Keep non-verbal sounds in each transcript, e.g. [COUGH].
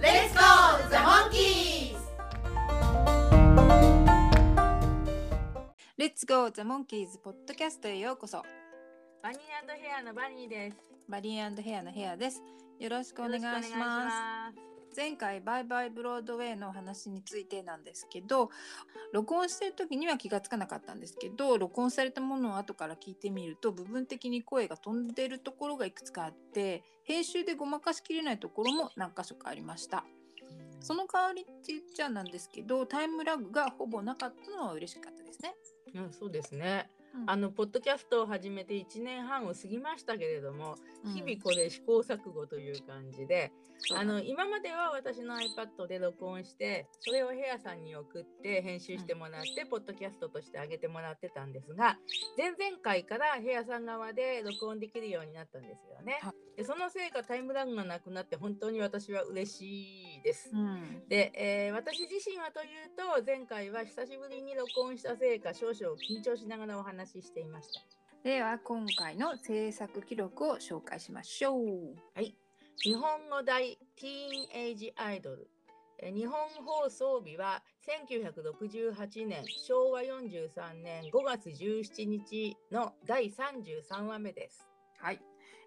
Let's go, the monkeys! Let's Go The Monkeys ポッドキャストへようこそ。バニーヘアのバニーです。バリーヘアのヘアです。よろしくお願いします前回バイバイブロードウェイのお話についてなんですけど録音してる時には気がつかなかったんですけど録音されたものを後から聞いてみると部分的に声が飛んでるところがいくつかあって編集でごまかしきれないところも何箇所かありました。その代わりって言っちゃなんですけどタイムラグがほぼなかったのは嬉しかったですね、うん、そうですね。うん。あのポッドキャストを始めて1年半を過ぎましたけれども、うん。日々これ試行錯誤という感じで、あの今までは私の iPad で録音してそれをヘアさんに送って編集してもらって、ポッドキャストとして上げてもらってたんですが前々回からヘアさん側で録音できるようになったんですよねは。でそのせいかタイムラグがなくなって本当に私は嬉しいです。うんで、えー私自身はというと前回は久しぶりに録音したせいか少々緊張しながらお話ししていました。では今回の制作記録を紹介しましょうはい。日本語大ティーンエイジアイドル。日本放送日は1968年昭和43年5月17日の第33話目です。はい。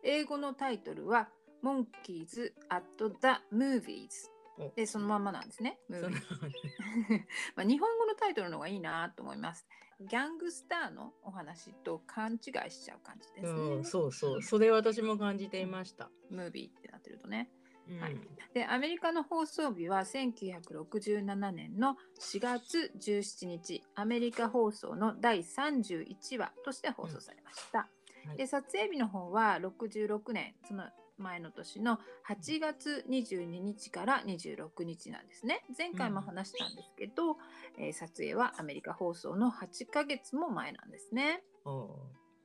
英語のタイトルはモンキーズ・アット・ザムービーズ。で、そのまんまなんですね。その Movies [LAUGHS] まあ日本語のタイトルの方がいいなと思います。ギャングスターのお話と勘違いしちゃう感じですね。うん、そうそう。それ私も感じていました。ムービーってなってるとね。うんはいで、アメリカの放送日は1967年の4月17日、アメリカ放送の第31話として放送されました。はいで、撮影日の方は66年、その前の年の8月22日から26日なんですね。前回も話したんですけど、えー撮影はアメリカ放送の8ヶ月も前なんですね。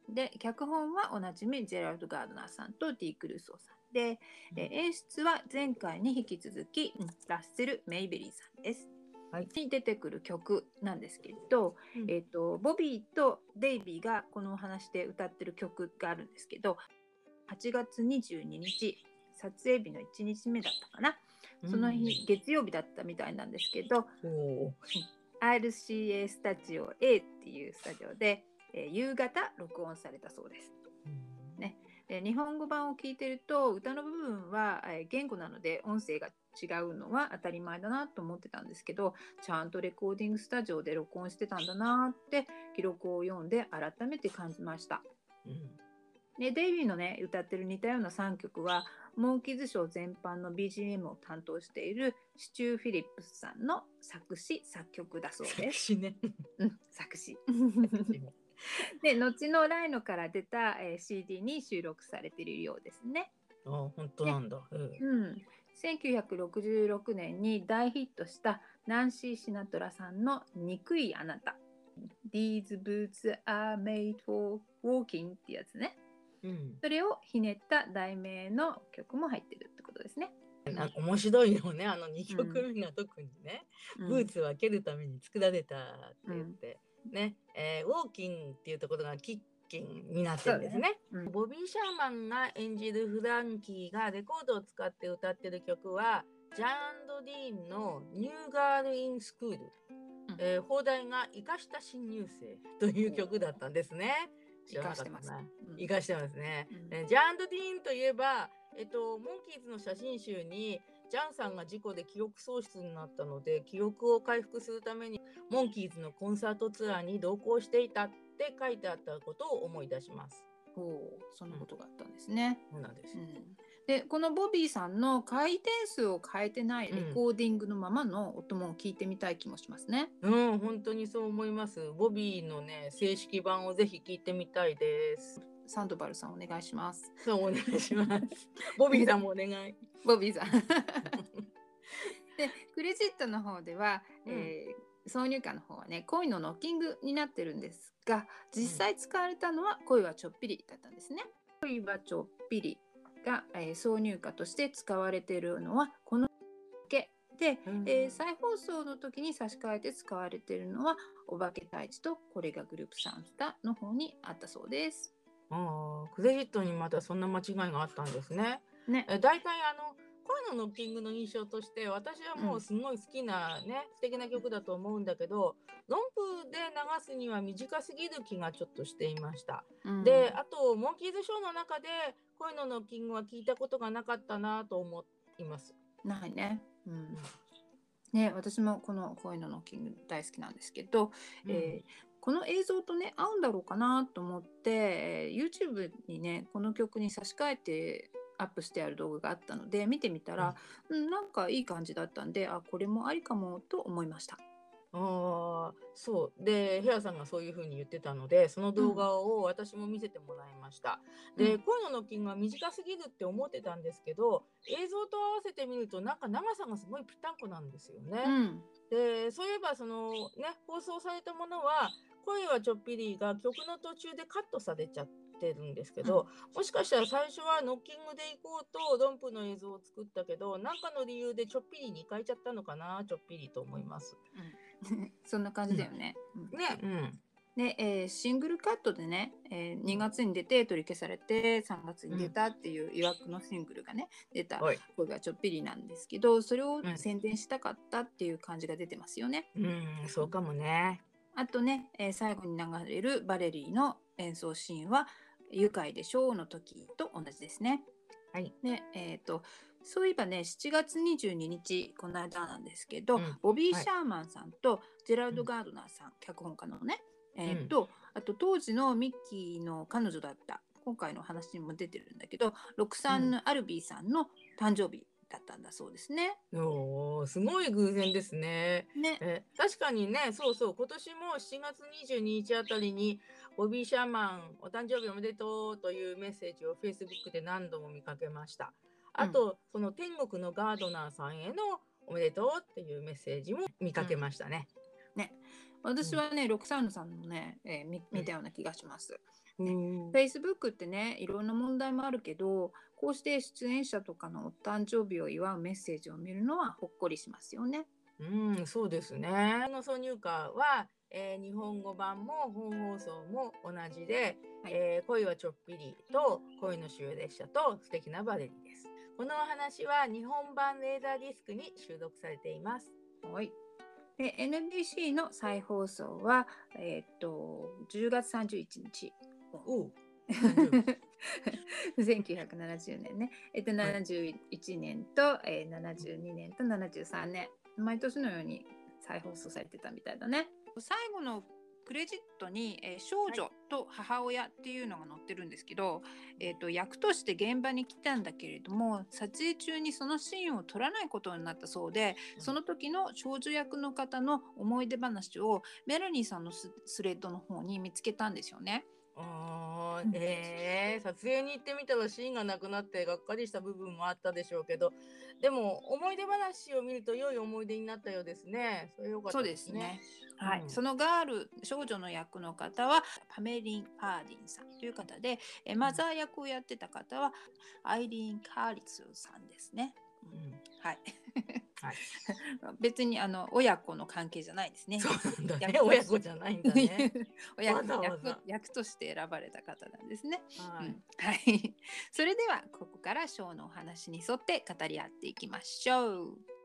で、脚本はおなじみジェラルド・ガードナーさんとディー・クルーソーさんで、えー演出は前回に引き続き、ラッセル・メイベリーさんです。はいに出てくる曲なんですけど、うんえー、とボビーとデイビーがこのお話で歌ってる曲があるんですけど8月22日撮影日の1日目だったかな、その日月曜日だったみたいなんですけど RCA スタジオ A っていうスタジオで、えー夕方録音されたそうです。ね。で日本語版を聞いてると歌の部分は、えー言語なので音声が違うのは当たり前だなと思ってたんですけどちゃんとレコーディングスタジオで録音してたんだなって記録を読んで改めて感じました。うんでデイビーのね歌ってる似たような3曲はモンキーズショー全般の BGM を担当しているシチュー・フィリップスさんの作詞作曲だそうです。しね。うん、作詞。[LAUGHS] で後のライノから出た、えー CD に収録されているようですね。あ、本当なんだ。うんうん、1966年に大ヒットしたナンシー・シナトラさんの「憎いあなた」「These boots are made for walking」ってやつねうん。それをひねった題名の曲も入ってるってことですね。なんか面白いよね。あの2曲目が特にね。うんブーツは蹴るために作られたって言って、ね、えーウォーキンっていうところがキッキンになってるんですね。うんボビー・シャーマンが演じるフランキーがレコードを使って歌ってる曲は、ジャンド・ディーンのニューガール・イン・スクール、えー放題が生かした新入生という曲だったんですね。生かしてますうん生かしてますね。うんえージャンド・ディーンといえば、えっと、モンキーズの写真集にジャンさんが事故で記憶喪失になったので記憶を回復するためにモンキーズのコンサートツアーに同行していたって書いてあったことを思い出します。ほうそんなことがあったんですね。そうなんですよ。うんでこのボビーさんの回転数を変えてないレコーディングのままの音も聞いてみたい気もしますね。うん、本当にそう思います。ボビーのね、正式版をぜひ聞いてみたいです。サンドバルさんお願いします。そうお願いします。[LAUGHS] ボビーさんもお願い。ボビーさん。[LAUGHS] でクレジットの方では、うんえー挿入歌の方はね恋のノッキングになってるんですが実際使われたのは恋はちょっぴりだったんですね。恋はちょっぴりが、えー挿入歌として使われているのはこのだけで、えー再放送の時に差し替えて使われているのはお化け退治とこれがグループサンスタの方にあったそうです。ああ、クレジットにまたそんな間違いがあったんですね。ね。え大体あの声のノッキングの印象として私はもうすごい好きなね、素敵な曲だと思うんだけどロンプで流すには短すぎる気がちょっとしていました。うんであとモンキーズショーの中で声のノッキングは聞いたことがなかったなと思います。ないね。うん。ね、私もこの恋のノッキング大好きなんですけど、えーこの映像とね合うんだろうかなと思って、えー YouTube にねこの曲に差し替えてアップしてある動画があったので見てみたら、うん、なんかいい感じだったんであこれもありかもと思いました。ああそう。でヘアさんがそういうふうに言ってたのでその動画を私も見せてもらいました、でうん。声のノッキングは短すぎるって思ってたんですけど映像と合わせてみるとなんか長さがすごいぴったんこなんですよね、うん、でそういえばそのね放送されたものは声はちょっぴりが曲の途中でカットされちゃってるんですけど、もしかしたら最初はノッキングで行こうとドンプの映像を作ったけど何かの理由でちょっぴりに変えちゃったのかなちょっぴりと思います。[LAUGHS] そんな感じだよね。うんね、うんで、えーシングルカットでね、えー2月に出て取り消されて3月に出たっていう曰くのシングルがね出たはい声がちょっぴりなんですけどそれをうん宣伝したかったっていう感じが出てますよね。うん、そうかもね。あとね、えー最後に流れるバレリーの演奏シーンは「愉快でしょう」の時と同じですね。はい。で、えっ、とそういえばね7月22日この間なんですけど、うんボビー・はいシャーマンさんとジェラルド・ガードナーさん、脚本家のね、えっ、と、あと当時のミッキーの彼女だった今回の話にも出てるんだけどロクサンヌ・アルビーさんの誕生日だったんだそうですね。おーすごい偶然ですね。ね。え確かにね、そうそう、今年も7月22日あたりに、ボビー・シャーマン、お誕生日おめでとうというメッセージを Facebook で何度も見かけました。あと、その天国のガードナーさんへのおめでとうっていうメッセージも見かけましたね。私はね、ロクサンヌさんのね、えー見見たような気がします。うん。Facebook ってねいろんな問題もあるけどこうして出演者とかのお誕生日を祝うメッセージを見るのはほっこりしますよね。うん、そうですね。この挿入歌は、えー日本語版も本放送も同じで、はいえー恋はちょっぴりと恋の終列車と素敵なバレリです。このお話は日本版レーザーディスクに収録されています。はい。で NBC の再放送は、えーっと10月31日。おう [LAUGHS] 1970年ね、えっと、71年と、えー、72年と73年毎年のように再放送されてたみたいだね最後のクレジットに、えー少女と母親っていうのが載ってるんですけど、えー、と役として現場に来たんだけれども撮影中にそのシーンを撮らないことになったそうでその時の少女役の方の思い出話をメラニーさんのススレッドの方に見つけたんですよね。あえー、撮影に行ってみたらシーンがなくなってがっかりした部分もあったでしょうけどでも思い出話を見ると良い思い出になったようですね。それ良かったですね。はい、うんそのガール少女の役の方はパメリン・パーディンさんという方で、えマザー役をやってた方はアイリーン・カーリツさんですね。うんはい。はい [LAUGHS] 別にあの親子の関係じゃないですね。そうなんだね。役親子じゃないんだね。[LAUGHS] 親子役役として選ばれた方なんですね。はいうんはい。それではここからショーのお話に沿って語り合っていきましょう。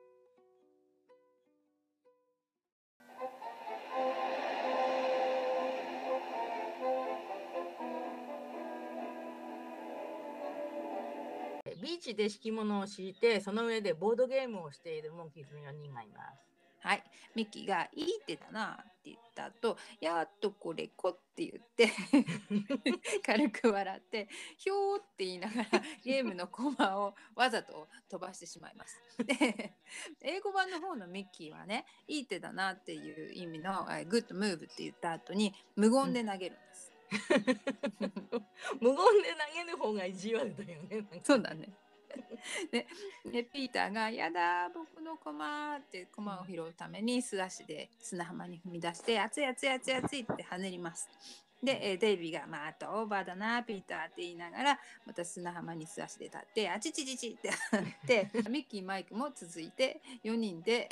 ビーチで敷物を敷いて、その上でボードゲームをしているモンキーズの4人がいます。はい、ミッキーが「いい手だな」って言った後やっとこれこ」って言って軽く笑って「ひょー」って言いながらゲームのコマをわざと飛ばしてしまいます。で英語版の方のミッキーはね「いい手だな」っていう意味の「グッドムーブ」って言った後に無言で投げるんです。[LAUGHS] 無言で投げる方が意地悪だよね。そうだね。で [LAUGHS] でピーターが「やだ僕の駒」って駒を拾うために素足で砂浜に踏み出して「熱い熱い熱い熱い」って跳ねります。で、えーデイビーが「またオーバーだなピーター」って言いながらまた砂浜に素足で立って「あちちちち」ってなって [LAUGHS] ミッキーマイクも続いて4人で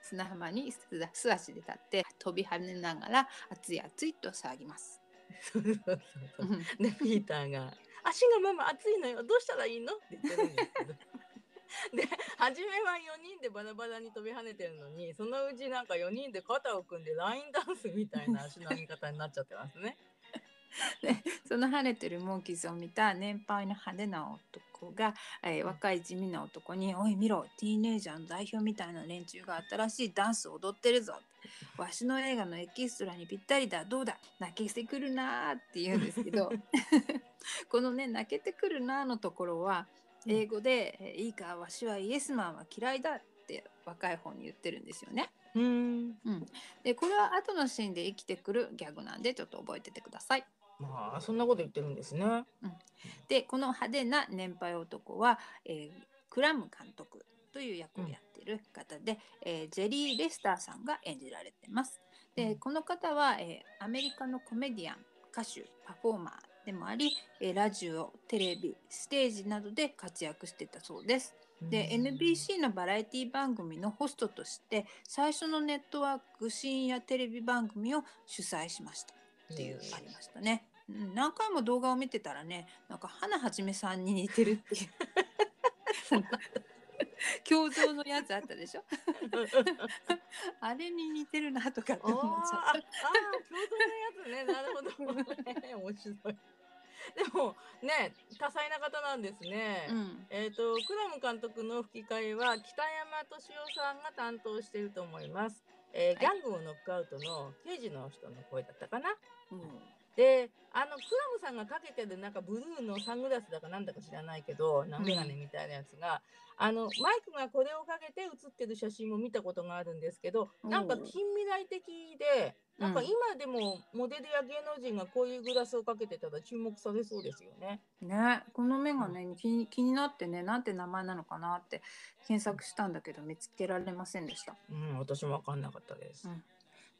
砂浜に素素足で立って飛び跳ねながら「熱い熱い」と騒ぎます。[LAUGHS] そうそうそうそう。でピーターが「足がママ熱いのよ。どうしたらいいの?」って言ってるんですけど。[LAUGHS] で初めは4人でバラバラに飛び跳ねてるのにそのうちなんか4人で肩を組んでラインダンスみたいな足の上げ方になっちゃってますね。[LAUGHS] その跳ねてるモンキーズを見た年配の派手な男が、えー若い地味な男に「おい見ろティーネイジャーの代表みたいな連中が新しい。ダンスを踊ってるぞ」わしの映画のエキストラにぴったりだ。どうだ？泣けてくるな」って言うんですけど。[LAUGHS] [LAUGHS] このね「泣けてくるな」のところは英語で「えーいいか？わしはイエスマンは嫌いだ」って若い方に言ってるんですよね。うん。でこれは後のシーンで生きてくるギャグなんでちょっと覚えててください。まあそんなこと言ってるんですね。でこの派手な年配男は、えークラム監督という役をやっている方で、えージェリー・レスターさんが演じられてます。でうんこの方は、えーアメリカのコメディアン歌手パフォーマーでもあり、えーラジオテレビステージなどで活躍してたそうです。でうん NBC のバラエティ番組のホストとして最初のネットワーク深夜テレビ番組を主催しました。っていうありましたね。うん何回も動画を見てたらね、なんか花はじめさんに似てるっていう。[LAUGHS] 胸像のやつあったでしょ？あれに似てるなとかってあー思っちゃあ、あっー、共同のやつね。なるほど。ね [LAUGHS] 面白い。でもね、多彩な方なんですね。た。うん。えっ、と、クラム監督の吹き替えは北山敏夫さんが担当していると思います。えーギャングをノックアウトの刑事の人の声だったかな。で、あのクラムさんがかけてるなんかブルーのサングラスだかなんだか知らないけど、なメガネみたいなやつが、あのマイクがこれをかけて写ってる写真も見たことがあるんですけど、なんか近未来的で、なんかうん今でもモデルや芸能人がこういうグラスをかけてたら注目されそうですよね。ね、このメガネに気に気になってね、なんて名前なのかなって検索したんだけど見つけられませんでした。うん、私もわかんなかったです。うん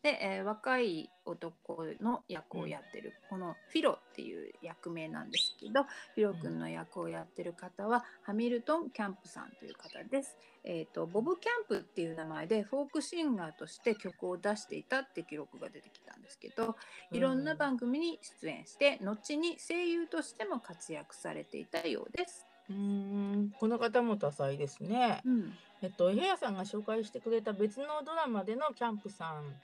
で、えー若い男の役をやってる、このフィロっていう役名なんですけどフィロ君の役をやってる方は、ハミルトン・キャンプさんという方です。えー、とボブ・キャンプっていう名前でフォークシンガーとして曲を出していたって記録が出てきたんですけどいろんな番組に出演して後に声優としても活躍されていたようです。うーん、この方も多彩ですね。うんえっと、ヘアさんが紹介してくれた別のドラマでのキャンプさんね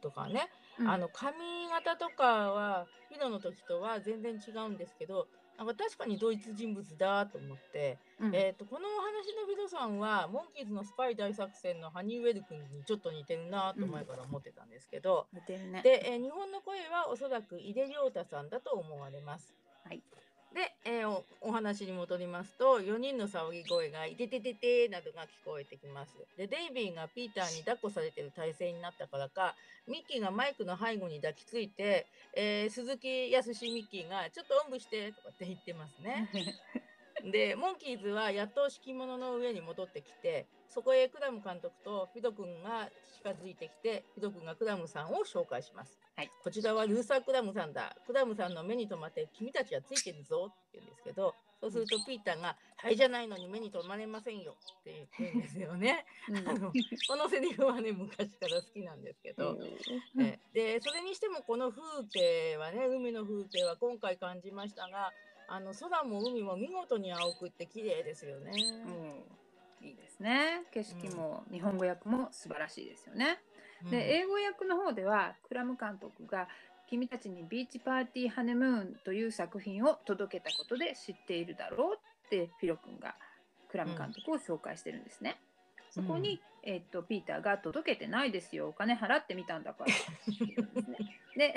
とかね、あの髪型とかはヒロの時とは全然違うんですけどなんか確かに同一人物だと思って、うん。えっとこのお話のヒロさんはモンキーズのスパイ大作戦のハニーウェル君にちょっと似てるなと前から思ってたんですけど、似てるね。で、えー日本の声はおそらく井出亮太さんだと思われます。はいで、えーお話に戻りますと4人の騒ぎ声が「いてててて」などが聞こえてきます。でデイビーがピーターに抱っこされてる体勢になったからかミッキーがマイクの背後に抱きついて、えー鈴木康ミッキーが「ちょっとおんぶして」とかって言ってますね。[LAUGHS] でモンキーズはやっと敷物の上に戻ってきてそこへクラム監督とフィド君が近づいてきてフィド君がクラムさんを紹介します、はい。こちらはルーサー・クラムさんだ。クラムさんの目に留まって君たちはついてるぞって言うんですけどそうするとピーターが「はいじゃないのに目に留まれませんよ」って言うんですよね。うん。あのこのセリフはね昔から好きなんですけど、うん。えでそれにしてもこの風景はね海の風景は今回感じましたがあの空も海も見事に青くって綺麗ですよね。うんいいですね。景色も日本語訳も素晴らしいですよね。うんで英語訳の方ではクラム監督が「君たちにビーチパーティーハネムーン」という作品を届けたことで知っているだろうってフィロ君がクラム監督を紹介してるんですね。そこに、えっとピーターが届けてないですよ。お金払ってみたんだから。って言うんですね。で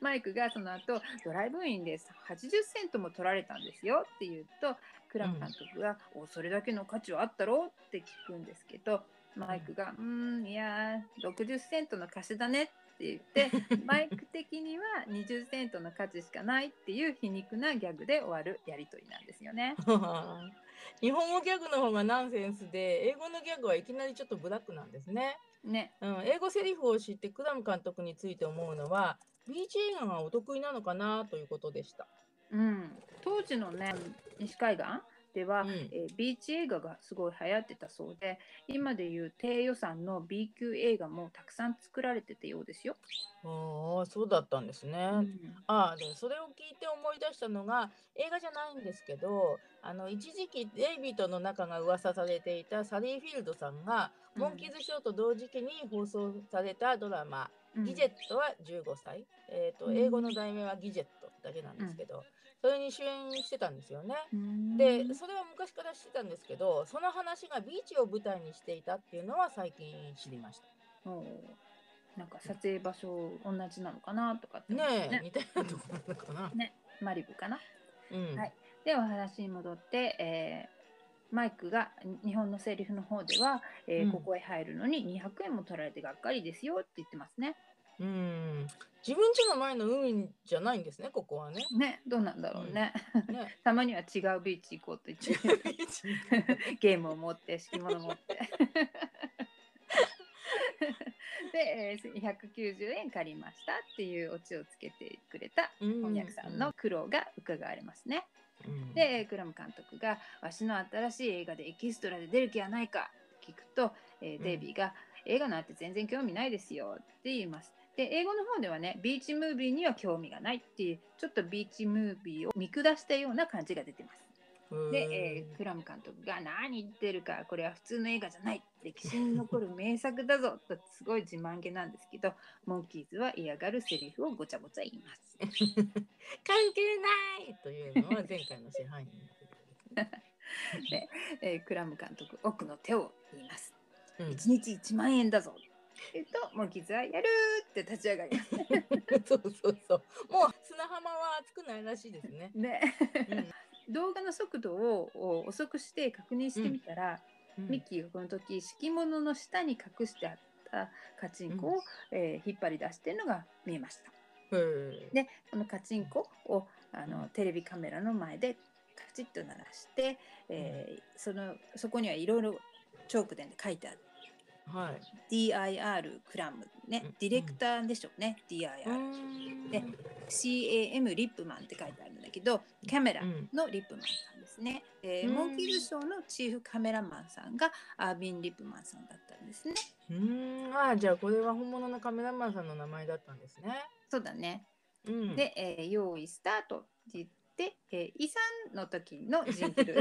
マイクがその後ドライブインです80セントも取られたんですよ。って言うとクラム監督が、おそれだけの価値はあったろう？って聞くんですけどマイクが「うーんいやー60セントの貸しだね」って言って [LAUGHS] マイク的には20セントの価値しかないっていう皮肉なギャグで終わるやり取りなんですよね。[LAUGHS] 日本語ギャグの方がナンセンスで英語のギャグはいきなりちょっとブラックなんですね。ね。うん、英語セリフを知ってクラム監督について思うのはビーチ映画がお得意なのかなということでした。うん、当時のね西海岸では、うん、えー、ビーチ映画がすごい流行ってたそうで今でいう低予算の B 級映画もたくさん作られてたようですよ。ああそうだったんですね。うん、ああでそれを聞いて思い出したのが映画じゃないんですけどあの一時期デイビッドの中が噂されていたサリー・フィールドさんが、うん、モンキーズショーと同時期に放送されたドラマ「ギジェット」は15歳、えーと、英語の題名は「ギジェット」だけなんですけど。それに主演してたんですよね。でそれは昔から知ってたんですけどその話がビーチを舞台にしていたっていうのは最近知りました。なんか撮影場所同じなのかなとかってねね似たようなところなのかな。ねマリブかな。うん、はい、でお話に戻って、えー、マイクが日本のセリフの方では、えー、うん、ここへ入るのに200円も取られてがっかりですよって言ってますね。うん、自分家の前の海じゃないんですね、ここはね。ね、どうなんだろうね。うん、ね [LAUGHS] たまには違うビーチ行こうと言って、[LAUGHS] ゲームを持って、敷物持って。[LAUGHS] で、えー、190円借りましたっていうオチをつけてくれた翻訳さんの苦労が伺われますね。うん、で、クラム監督が「わしの新しい映画でエキストラで出る気はないか?」聞くと、えー、デイビーが、うん「映画なんて全然興味ないですよ」って言います。で英語の方ではね beach movie には興味がないっていうちょっと beach movie を見下したような感じが出てます。で、えー、クラム監督が何言ってるかこれは普通の映画じゃない歴史に残る名作だぞとすごい自慢げなんですけどモンキーズは嫌がるセリフをごちゃごちゃ言います。関係ないというのは前回の支配人 [LAUGHS] で、えー、クラム監督奥の手を言います。うん、1日1万円だぞえっと、もう傷はやるって立ち上がりそうそうそう。もう砂浜は熱くないらしいですね。ね。うん、動画の速度を遅くして確認してみたら、うん、ミッキーがこの時敷物の下に隠してあったカチンコを、うん、えー、引っ張り出してるのが見えました。でこのカチンコをあのテレビカメラの前でカチッと鳴らして、えー、そのそこにはいろいろチョークで書いてあって。はい、DIR クラムね、うん、ディレクターでしょうね、うん、DIR で CAM リップマンって書いてあるんだけどカメラのリップマンさんですね、うん、えー、モンキーズショーのチーフカメラマンさんがアービン・リップマンさんだったんですね。うん。あじゃあこれは本物のカメラマンさんの名前だったんですね。そうだね、うん、で、えー、用意スタートって言ってで、えー、遺産の時のジングル。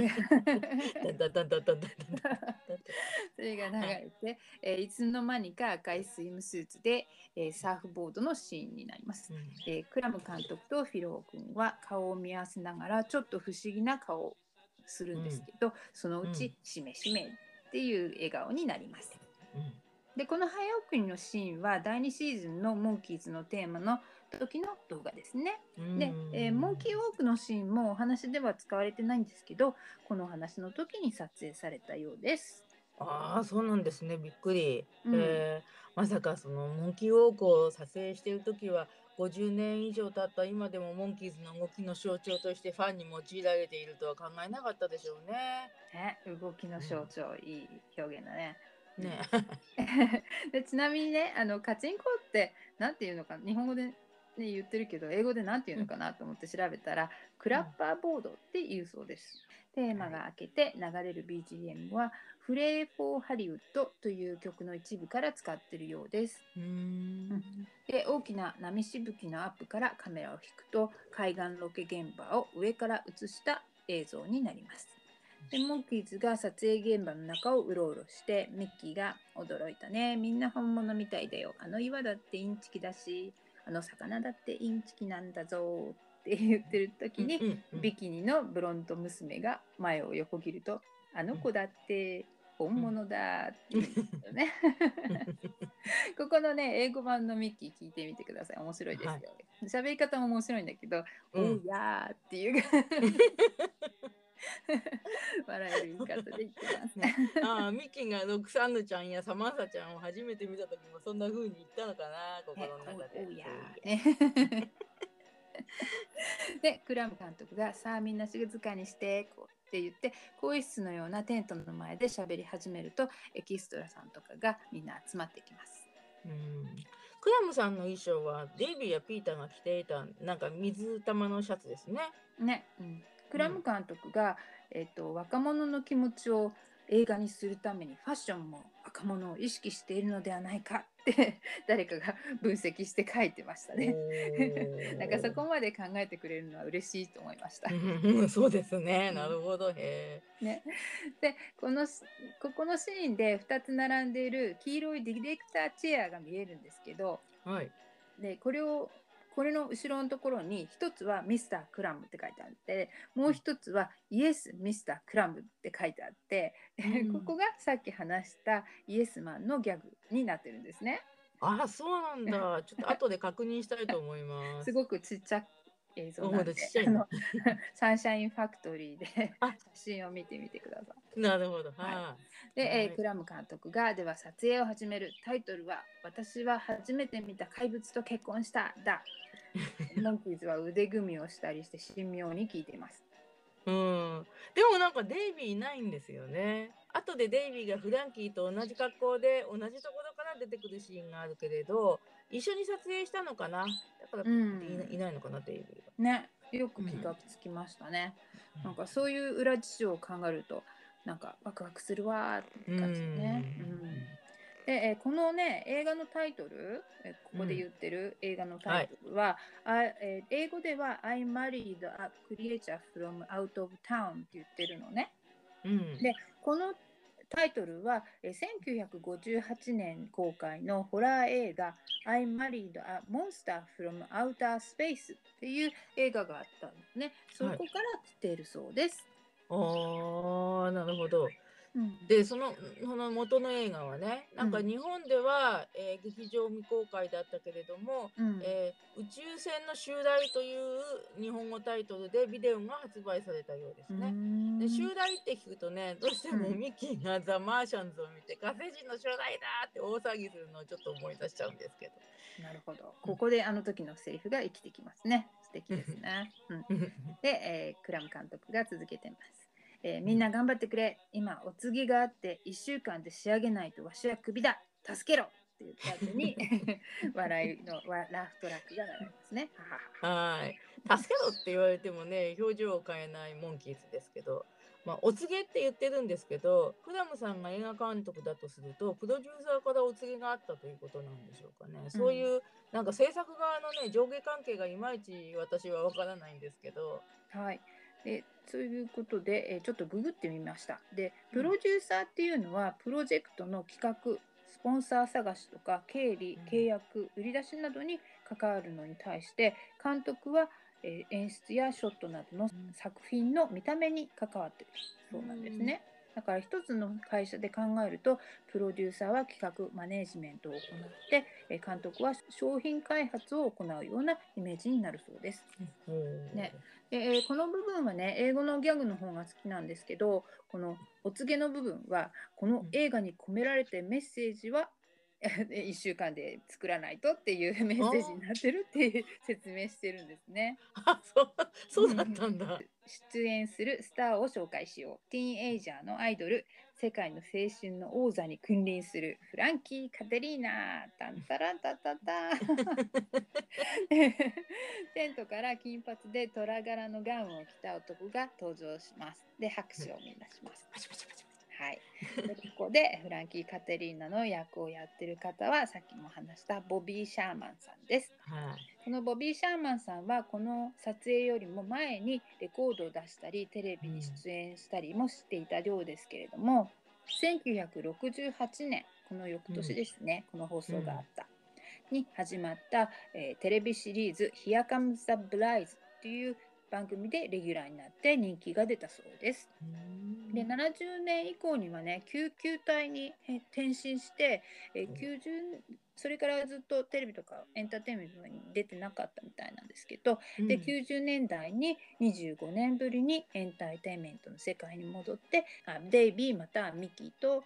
それが流れて、えー、いつの間にか赤いスイムスーツで、えー、サーフボードのシーンになります、うん、えー、クラム監督とフィロー君は顔を見合わせながらちょっと不思議な顔をするんですけど、うん、そのうち、しめしめっていう笑顔になります、うん、でこの早送りのシーンは第2シーズンのモンキーズのテーマの「時の動画ですね。で、えー、モンキーウォークのシーンもお話では使われてないんですけどこの話の時に撮影されたようです。ああそうなんですねびっくり、うん、えー、まさかそのモンキーウォークを撮影している時は50年以上経った今でもモンキーズの動きの象徴としてファンに用いられているとは考えなかったでしょうね。ね動きの象徴、うん、いい表現だね。ね [LAUGHS] でちなみにねあのカチンコって何て言うのか日本語でね、言ってるけど英語で何て言うのかなと思って調べたら、クラッパーボードって言うそうです。テーマが明けて流れる BGM は「フレー・フォー・ハリウッド」という曲の一部から使ってるようです。で大きな波しぶきのアップからカメラを引くと海岸ロケ現場を上から映した映像になります。でモンキーズが撮影現場の中をうろうろしてミッキーが「驚いたねみんな本物みたいだよあの岩だってインチキだしあの魚だってインチキなんだぞって言ってる時に、ビキニのブロンド娘が前を横切るとあの子だって本物だって言うんよね。[LAUGHS] ここのね英語版のミッキー聞いてみてください。面白いですよ。喋、はい、り方も面白いんだけど「お、う、や、ー」っていう [LAUGHS] [LAUGHS] 笑える言い方で言ってますね。ああミキがロクサンヌちゃんやサマンサちゃんを初めて見た時もそんな風に言ったのかな心の中で。おおやね [LAUGHS] でクラム監督が「さあみんな静かにして」こうって言って更衣室のようなテントの前で喋り始めるとエキストラさんとかがみんな集まってきます。うんクラムさんの衣装はデイビーやピーターが着ていたなんか水玉のシャツですね。ね、うん、クラム監督が、えっと若者の気持ちを映画にするためにファッションも若者を意識しているのではないかって [LAUGHS] 誰かが分析して書いてましたね。なんかそこまで考えてくれるのは嬉しいと思いました。うんそうですね。なるほど。へね、でこのしここのシーンで2つ並んでいる黄色いディレクターチェアが見えるんですけどえ。はい。でこれをこれの後ろのところに一つはミスタークラムって書いてあってもう一つはイエスミスタークラムって書いてあって、うん [LAUGHS] ここがさっき話したイエスマンのギャグになってるんですね。あ、そうなんだ。ちょっと後で確認したいと思います [LAUGHS] す。ごくちっちゃい映像なんであの [LAUGHS] サンシャインファクトリーであ [LAUGHS] 写真を見てみてください。なるほど。はいはで、えはいークラム監督がでは撮影を始めるタイトルは「私は初めて見た怪物と結婚した」だ。[LAUGHS] モンキーズは腕組みをしたりして神妙に聞いています。い。うん。でもなんかデイビーいないんですよね。後でデイビーがフランキーと同じ格好で同じところから出てくるシーンがあるけれど、一緒に撮影したのかな？だから、うんいないいないのかなデイビーが。ね、よく気がつきましたね。なんかそういう裏事情を考えるとなんかワクワクするわーって感じでね。うんで、えーこのね映画のタイトル、えーここで言ってる映画のタイトルは、あえー英語では「I married a creature from out of town」って言ってるのね。うん。でこのタイトルは、えー1958年公開のホラー映画「I married a monster from outer space」っていう映画があったんですね。そこから来ているそうです。ああ、なるほど。うんでそのその元の映画はねなんかうん日本では、えー劇場未公開だったけれども、うんえー宇宙船の襲来という日本語タイトルでビデオが発売されたようですね。で襲来って聞くとねどうしてもうんミッキーがザ・マーシャンズを見て火星人の襲来だって大騒ぎするのをちょっと思い出しちゃうんですけど。なるほど。ここであの時のセリフが生きてきますね。素敵ですね。うん、[LAUGHS] で、えークラム監督が続けてます。えーみんな頑張ってくれ。今、お告げがあって、1週間で仕上げないとわしはクビだ。助けろって言った後に [LAUGHS] 笑いのわラフトラックが流れますね。はい。助けろって言われてもね、表情を変えないモンキーズですけど、まあ、お告げって言ってるんですけど、クラムさんが映画監督だとすると、プロデューサーからお告げがあったということなんでしょうかね。そういう、なんか制作側のね、上下関係がいまいち私はわからないんですけど、はい。で、そういうことで、えーちょっとググってみました。で、プロデューサーっていうのは、プロジェクトの企画、スポンサー探しとか、経理うん、契約、売り出しなどに関わるのに対して、監督は、えー演出やショットなどの作品の見た目に関わっているそうなんですね。だから一つの会社で考えるとプロデューサーは企画マネージメントを行ってえー監督は商品開発を行うようなイメージになるそうです。ね。でえーこの部分はね英語のギャグの方が好きなんですけどこのお告げの部分はこの映画に込められてメッセージは [LAUGHS] 1週間で作らないとっていうメッセージになってるっていう説明してるんですね。あ、そう、そうだったんだ。出演するスターを紹介しよう。ティーンエイジャーのアイドル、世界の青春の王座に君臨するフランキー・カテリーナ、タンタランタタタ。[LAUGHS] テントから金髪で虎柄のガウンを着た男が登場します。で、拍手をみんなします。はい。でここでフランキー・カテリーナの役をやってる方はさっきも話したボビー・シャーマンさんです。はい。このボビー・シャーマンさんはこの撮影よりも前にレコードを出したりテレビに出演したりもしていたようですけれども、1968年この翌年ですね、この放送があった、に始まった、えーテレビシリーズ「Here Comes the Bride」という番組でレギュラーになって人気が出たそうです。で70年以降にはね救急隊にえ転身して、えーうん90それからずっとテレビとかエンターテインメントに出てなかったみたいなんですけど、で90年代に25年ぶりにエンターテインメントの世界に戻ってあデイビーまたはミキと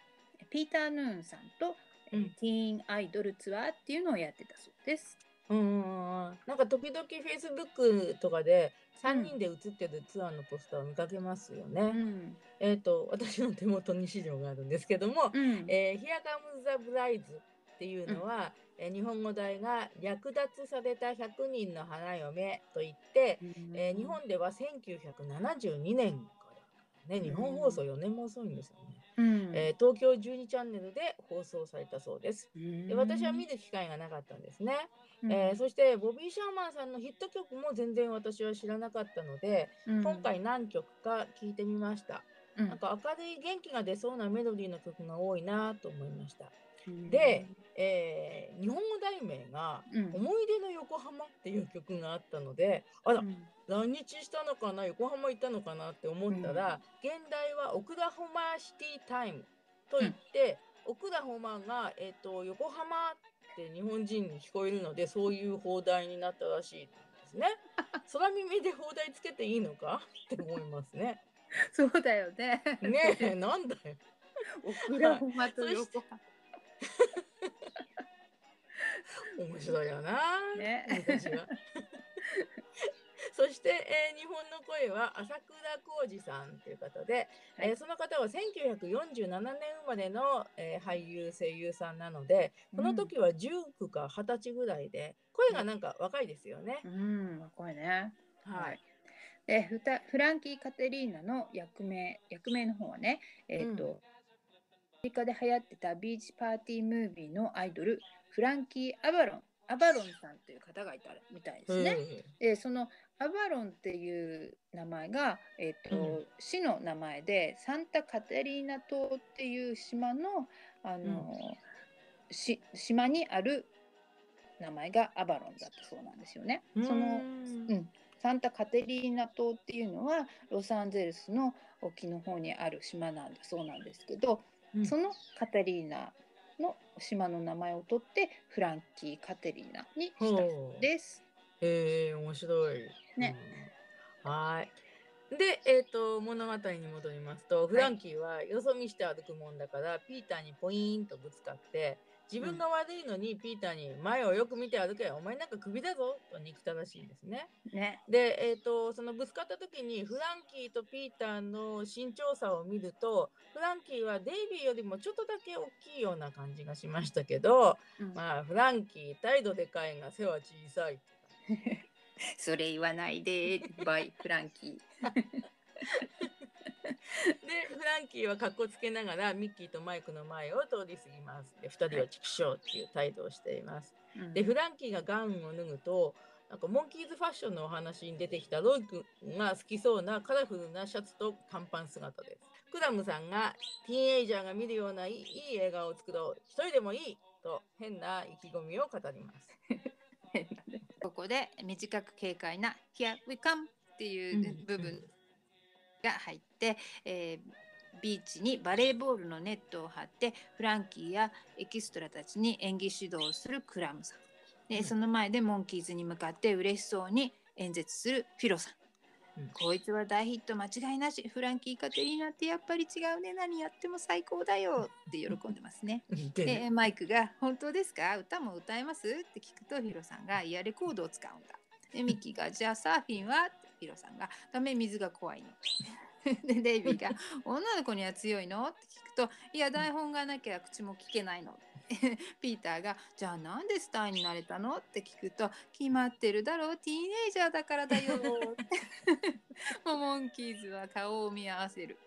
ピーター・ヌーンさんと、うんティーンアイドルツアーっていうのをやってたそうです。うんなんか時々フェイスブックとかで3人で写ってるツアーのポスターを見かけますよね。うんえっ、と私の手元に資料があるんですけどもうん「えー、Here Comes the Brides」っていうのは、えー日本語題が「略奪された100人の花嫁」と言って、えー日本では1972年から、ね、日本放送4年も遅いんですよね。うんえー東京12チャンネルで放送されたそうです。うんで私は見る機会がなかったんですね。うん。えーそしてボビー・シャーマンさんのヒット曲も全然私は知らなかったので、うん。今回何曲か聴いてみました。うん。なんか明るい元気が出そうなメロディーの曲が多いなと思いました。うん。で、えー日本語題名がうん「思い出の横浜」っていう曲があったので、あらうん。来日したのかな横浜行ったのかなって思ったら、現代はオクラホマシティタイムといって、オクラホマが、えー、と横浜って日本人に聞こえるのでそういう放題になったらしいですね。[LAUGHS] 空耳で放題つけていいのか？って思いますね。そうだよね。ねえなんだよ。オクラホマと横浜。[LAUGHS] 面白いよな、ね。[LAUGHS] そして、えー日本の声は朝倉浩二さんという方で、はいえーその方は1947年生まれの、えー俳優声優さんなのでこの時は19か20歳ぐらいで声がなんか若いですよね。うん、若いね。はい。でフタフランキー・カテリーナの役名役名の方はね、えっ、と、うんアメリカで流行ってたビーチパーティームービーのアイドルフランキー・アバロンアバロンさんという方がいたみたいですね。でそのアバロンっていう名前が、えっとうん。市の名前でサンタカテリーナ島っていう島のあの、し島にある名前がアバロンだったそうなんですよね。うん。そのうんうん。サンタカテリーナ島っていうのはロサンゼルスの沖の方にある島なんだそうなんですけど、うん。そのカテリーナの島の名前を取ってフランキー・カテリーナにしたそうです。へえ面白い。ねうん。はーい。で、えっ、と物語に戻りますと、フランキーはよそ見して歩くもんだから、ピーターにポイーンとぶつかって、自分が悪いのにピーターに前をよく見て歩け、お前なんかクビだぞと憎たらしいんですね。ね。で、えっ、と、そのぶつかった時にフランキーとピーターの身長差を見ると、フランキーはデイビーよりもちょっとだけ大きいような感じがしましたけど、うんまあ、フランキー、態度でかいが背は小さい。[LAUGHS] それ言わないでバイフランキー。[LAUGHS] [LAUGHS] で、フランキーは格好つけながらミッキーとマイクの前を通り過ぎます。で、二人はチクショーっていう態度をしています。うんで、フランキーがガウンを脱ぐと、なんかモンキーズファッションのお話に出てきたロイ君が好きそうなカラフルなシャツと短パン姿です。クラムさんがティーンエイジャーが見るようないいいい笑顔を作ろう。一人でもいいと変な意気込みを語ります。[LAUGHS] ここで短く軽快な「Here we come」っていう部分が入って、えービーチにバレーボールのネットを張ってフランキーやエキストラたちに演技指導をするクラムさん。で、うん。その前でモンキーズに向かって嬉しそうに演説するフィロさん、うん。こいつは大ヒット間違いなし。フランキー・カテリーナってやっぱり違うね。何やっても最高だよ。って喜んでますね。でマイクが「本当ですか？歌も歌えます?」って聞くとヒロさんが「いやレコードを使うんだ」でミッキーが「じゃあサーフィンは?」ってヒロさんが「ダメ水が怖いの」[LAUGHS] でデイビーが「女の子には強いの?」って聞くと「いや台本がなきゃ口も聞けないの」[LAUGHS] ピーターが「じゃあなんでスターになれたの?」って聞くと「決まってるだろう？ティーンエイジャーだからだよ」[LAUGHS] もうモンキーズは顔を見合わせる。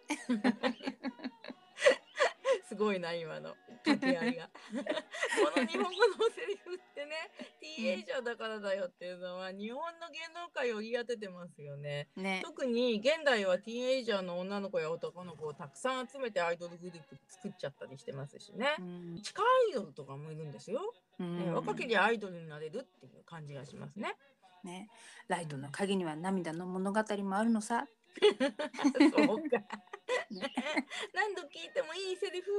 すごいな今の掛け合いが。この日本語のセリフってね、ティーンエイジャーだからだよっていうのは日本の芸能界を言い当ててますよね。ね。特に現代はティーンエイジャーの女の子や男の子をたくさん集めてアイドルグループ作っちゃったりしてますしねう。ん地下アイドルとかもいるんですよ。うんね若ければアイドルになれるっていう感じがしますね。ね、ライトの影には涙の物語もあるのさ。[LAUGHS] そうか。[LAUGHS] 何度聞いてもいいセリフ。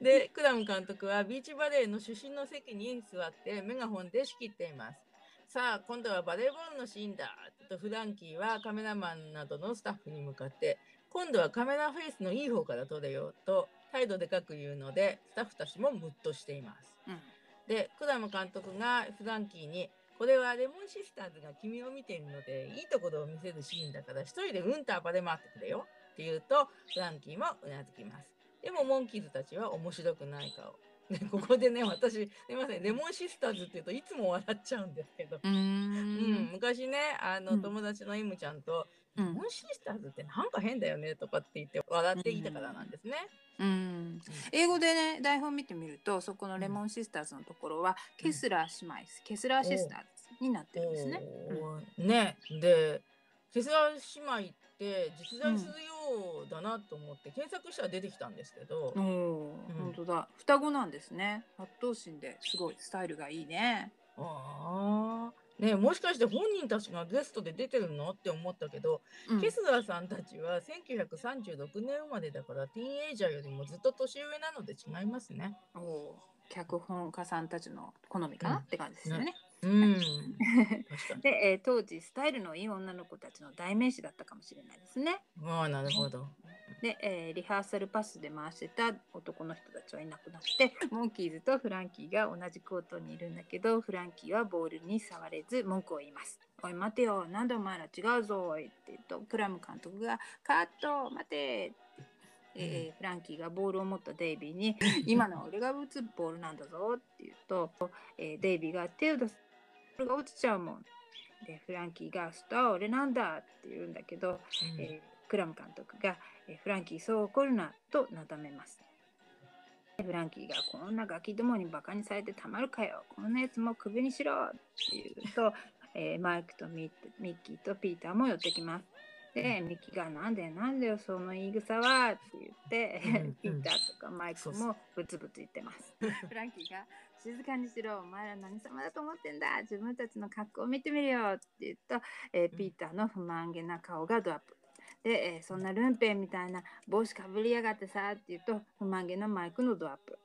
でクラム監督はビーチバレーの主審の席に座ってメガホンで仕切っています。さあ今度はバレーボールのシーンだとフランキーはカメラマンなどのスタッフに向かって今度はカメラフェイスのいい方から撮れよと態度でかく言うのでスタッフたちもムッとしています。うん。でクラム監督がフランキーに「これはレモンシスターズが君を見ているのでいいところを見せるシーンだから一人でうんと暴れ回ってくれよ」って言うとフランキーもうなずきます。でもモンキーズたちは面白くない顔。で [LAUGHS] ここでね私すいません。レモンシスターズって言うといつも笑っちゃうんですけど、うーうんん昔ねあのうん。友達のイムちゃんと「うんレモンシスターズってなんか変だよね」とかって言って笑っていたからなんですね。うん。英語でね台本見てみるとそこのレモンシスターズのところはケスラー姉妹ケスラーシスターズになってるんですね。ね。でケスラー姉妹って実在するようだなと思って検索したら出てきたんですけど、おお、本当だ。双子なんですね。八頭身ですごいスタイルがいいね。ああねもしかして本人たちがゲストで出てるのって思ったけど、うんケスラーさんたちは1936年生まれだからティーンエイジャーよりもずっと年上なので違いますね。おお脚本家さんたちの好みかな、うんって感じですよね。うん。[LAUGHS] で、えー当時スタイルのいい女の子たちの代名詞だったかもしれないですね。ああなるほど。で、えーリハーサルパスで回してた男の人たちはいなくなってモンキーズとフランキーが同じコートにいるんだけどフランキーはボールに触れず文句を言います。おい待てよなんでお前ら違うぞおいって言うとクラム監督がカット待てえーフランキーがボールを持ったデイビーに「今のは俺が打つボールなんだぞ」って言うと、えーデイビーが手を出すルが落ちちゃうもん。でフランキーが「スター俺なんだ」って言うんだけど、うんえークラム監督が、えーフランキーそう怒るなとなだめます。フランキーがこんなガキどもにバカにされてたまるかよこんなやつもクビにしろって言うと、えーマイクとミッミッキーとピーターも寄ってきます。でミッキーが「なんでなんでよその言い草は」って言って、うんピーターとかマイクもブツブツ言ってます。[LAUGHS] フランキーが「静かにしろお前ら何様だと思ってんだ自分たちの格好を見てみるよ」って言うと、えーピーターの不満げな顔がドアップ。で、えーそんなルンペンみたいな帽子かぶりやがってさって言うと不満げなマイクのドアップ。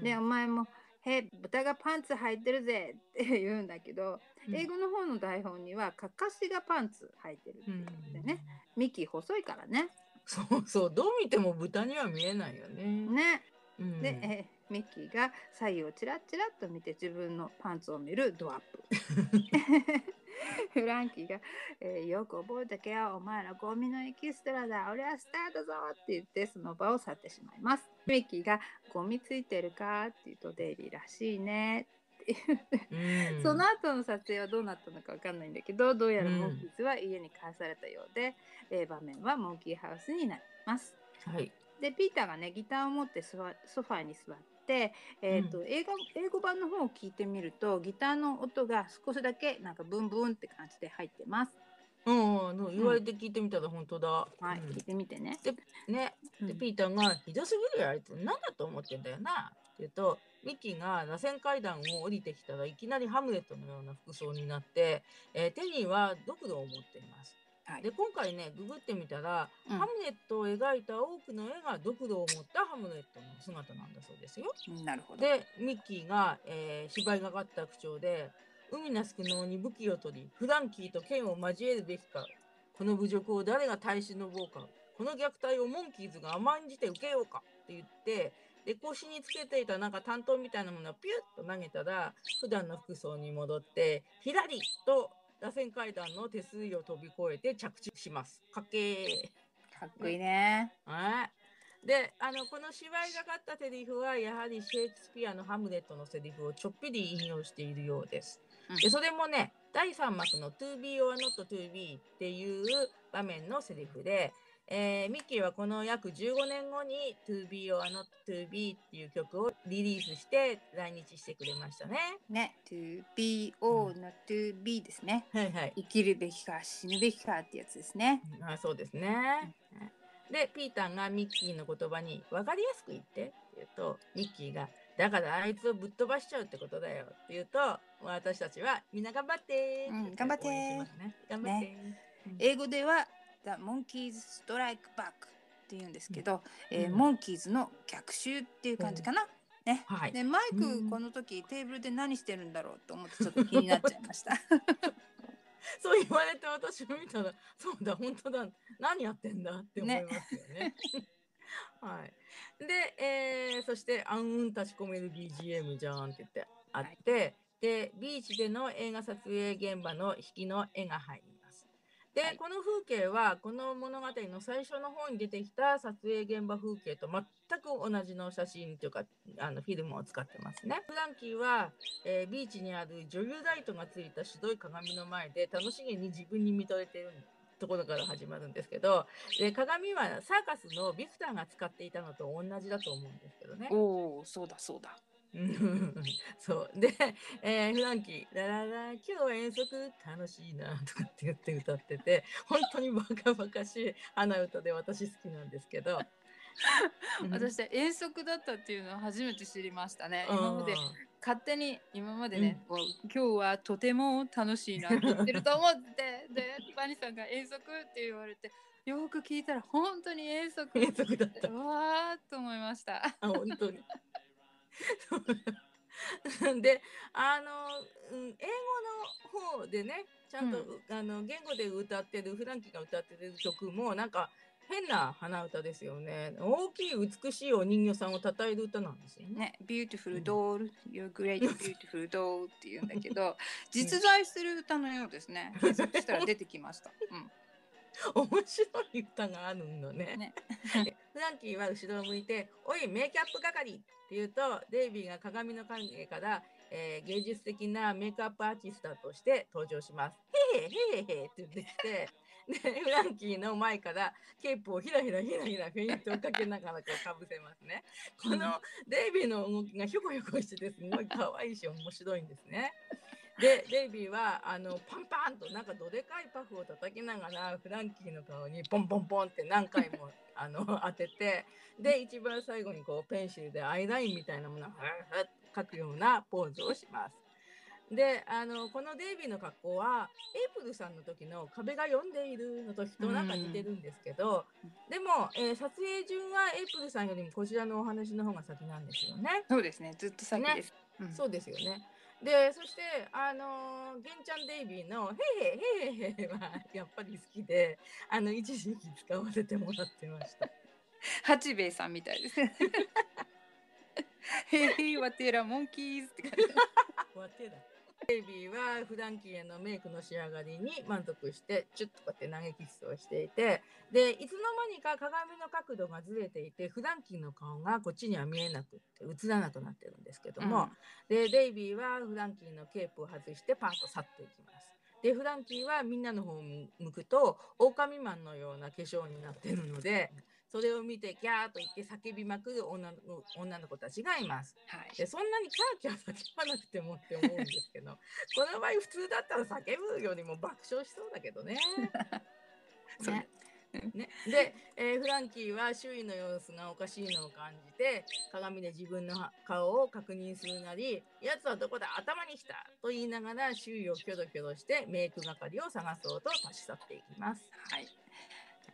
で、お前も「へ豚がパンツ履いてるぜ」って言うんだけど、うん英語の方の台本にはかかしがパンツ履いてるってうん言うんだよね。ミッキー細いからね。そうそうどう見ても豚には見えないよね。ね。うんで、えーミッキーが左右をチラッチラッと見て自分のパンツを見るドアップ。[LAUGHS] [LAUGHS] フランキーが、えーよく覚えとけよ、お前らゴミのエキストラだ、俺はスターだぞって言ってその場を去ってしまいます。ミッキーがゴミついてるかって言うとデイビーらしいねうんその後の撮影はどうなったのかわかんないんだけど、どうやらうんモンキーズは家に返されたようで、えー場面はモンキーハウスになります。はい。でピーターがねギターを持ってソファに座って、えーとう英語英語版の方を聞いてみるとギターの音が少しだけなんかブンブンって感じで入ってます。うんうん、言われて聞いてみたら本当だ。はい、うん聞いてみてね。ね、うんでピーターが「ひどすぎるよあいつ何だと思ってんだよな」って言うとミッキーが螺旋階段を降りてきたらいきなりハムレットのような服装になって、えー手にはドクロを持っています。はいで今回ねググってみたら、うんハムレットを描いた多くの絵がドクロを持ったハムレットの姿なんだそうですよ。うんなるほど。でミッキーが、えー芝居がかった口調で「海なす苦悩に武器を取りフランキーと剣を交えるべきかこの侮辱を誰が耐え忍ぼうかこの虐待をモンキーズが甘んじて受けようか」って言ってで腰につけていたなんか担当みたいなものをピュッと投げたら普段の服装に戻ってひらりと螺旋階段の手すりを飛び越えて着地します。かっけーかっこいいね。はい。で、あの、この芝居がかったセリフは、やはりシェイクスピアのハムレットのセリフをちょっぴり引用しているようです。うんで、それもね、第3幕の To be or not to be っていう場面のセリフで、えーミッキーはこの約15年後に To be or not to be っていう曲をリリースして来日してくれましたね。ね、to be or not to be ですね。はいはい。生きるべきか死ぬべきかってやつですね。あそうですね。で、ピーターがミッキーの言葉に分かりやすく言ってって言うと、ミッキーが、だからあいつをぶっ飛ばしちゃうってことだよって言うと、私たちはみんな頑張ってうん頑張って。頑張って。うん英語では The Monkeys Strike Back っていうんですけど、うんえーモンキーズの逆襲っていう感じかな？ね。はい。でマイうんクこの時テーブルで何してるんだろうと思ってちょっと気になっちゃいました。[LAUGHS] そう言われて私も見たら、そうだ、本当だ、何やってんだって思いますよね。はい。で、えーそして暗雲立ち込める BGM じゃんって言ってあって、で、ビーチでの映画撮影現場の引きの絵が入り。で、はいこの風景はこの物語の最初の方に出てきた撮影現場風景と全く同じの写真というかあのフィルムを使ってますね。フランキーはえービーチにある女優ライトがついた白い鏡の前で楽しげに自分に見とれてるところから始まるんですけどで鏡はサーカスのビクターが使っていたのと同じだと思うんですけどね。おお、そうだそうだ。う [LAUGHS] んそうで、えーフランキー「ラララ今日は遠足楽しいな」とかって言って歌ってて本当にバカバカしい鼻歌で私好きなんですけど。うん私遠足だったっていうのを初めて知りましたね。今まで勝手に今までね、こう今日はとても楽しいなって言ってると思ってでバニさんが遠足って言われてよく聞いたら本当に遠足遠足だったうわーっと思いました。あ本当に。[LAUGHS] であの、うん、英語の方でねちゃんと、うあの言語で歌ってるフランキーが歌ってる曲もなんか変な鼻歌ですよね大きい美しいお人形さんを称える歌なんですよね。ね、beautiful doll, you're great [LAUGHS] beautiful doll って言うんだけど、実在する歌のようですね。[LAUGHS] 検索したら出てきました。うん。[LAUGHS] 面白い歌があるのね。ね [LAUGHS] フランキーは後ろを向いて「おいメイキャップ係!」って言うとデイビーが鏡の影から、えー芸術的なメイクアップアーティストとして登場します。へへへへへって言ってきてでフランキーの前からケープをひらひらひらひらフェイントをかけながらこうかぶせますね。このデイビーの動きがひょこひょこしててすごい可愛いし面白いんですね。でデイビーはあのパンパンとなんかどでかいパフを叩きながらフランキーの顔にポンポンポンって何回も [LAUGHS] あの当ててで一番最後にこうペンシルでアイラインみたいなものを描くようなポーズをします。であのこのデイビーの格好はエイプルさんの時の壁が読んでいるの時となんか似てるんですけど、でも、えー撮影順はエイプルさんよりもこちらのお話の方が先なんですよね。そうですね。ずっと先です。うんそうですよね。で、そして、あのー、ゲンちゃんデイビーの、へへへへへは、やっぱり好きで、あの、一時期使わせてもらってました。八兵衛さんみたいです。へいへいわてらモンキーズって感じ。[LAUGHS] わてだ。デイビーはフランキーへのメイクの仕上がりに満足して、チュッとこうやって投げキッスをしていて、で、いつの間にか鏡の角度がずれていて、フランキーの顔がこっちには見えなくって、映らなくなってるんですけども、で、デイビーはフランキーのケープを外してパーッと去っていきます。で、フランキーはみんなの方を向くと、狼マンのような化粧になってるので、それを見てキャーと言って叫びまくる女の女の子たちがいます。はい。でそんなにキャーキャー叫ばなくてもって思うんですけど [LAUGHS] この場合普通だったら叫ぶよりも爆笑しそうだけどね。[LAUGHS] ねね、で、えーフランキーは周囲の様子がおかしいのを感じて鏡で自分の顔を確認するなり「やつはどこだ？頭に来た!」と言いながら周囲をキョロキョロしてメイク係を探そうと立ち去っていきます。はい。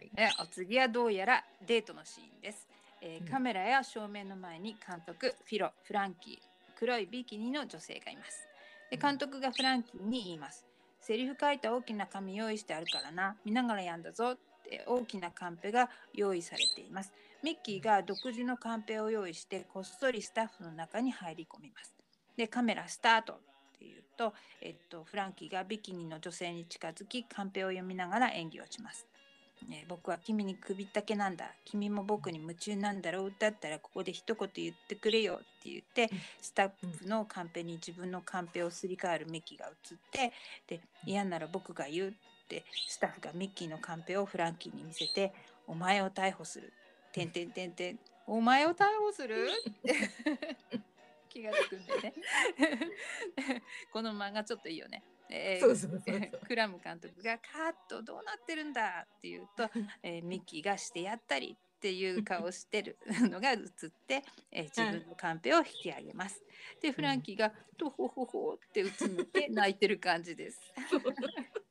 はい。えお次はどうやらデートのシーンです、えーうん。カメラや照明の前に監督フィロフランキー黒いビキニの女性がいます。でうん。監督がフランキーに言います、セリフ書いた大きな紙用意してあるからな。見ながらやんだぞって大きなカンペが用意されています。ミッキーが独自のカンペを用意してこっそりスタッフの中に入り込みます。でカメラスタートっていうと、えっと、フランキーがビキニの女性に近づきカンペを読みながら演技をしますね、僕は君に首ったけなんだ。君も僕に夢中なんだろう。だったらここで一言言ってくれよって言ってうん。スタッフのカンペに自分のカンペをすり替えるミッキーが映ってで嫌なら僕が言うってスタッフがミッキーのカンペをフランキーに見せて「お前を逮捕する」「てんてんてんてん。お前を逮捕する?」って。[LAUGHS] 気がつくんでね。[LAUGHS] この漫画ちょっといいよね。えーそうそうそうそうクラム監督が「カットどうなってるんだ!」って言うと、[LAUGHS] えーミッキーがしてやったりっていう顔してるのが映って、えー自分のカンペを引き上げます。でフランキーが「とほほほ」ってうつむいて [LAUGHS] 泣いてる感じです。[LAUGHS]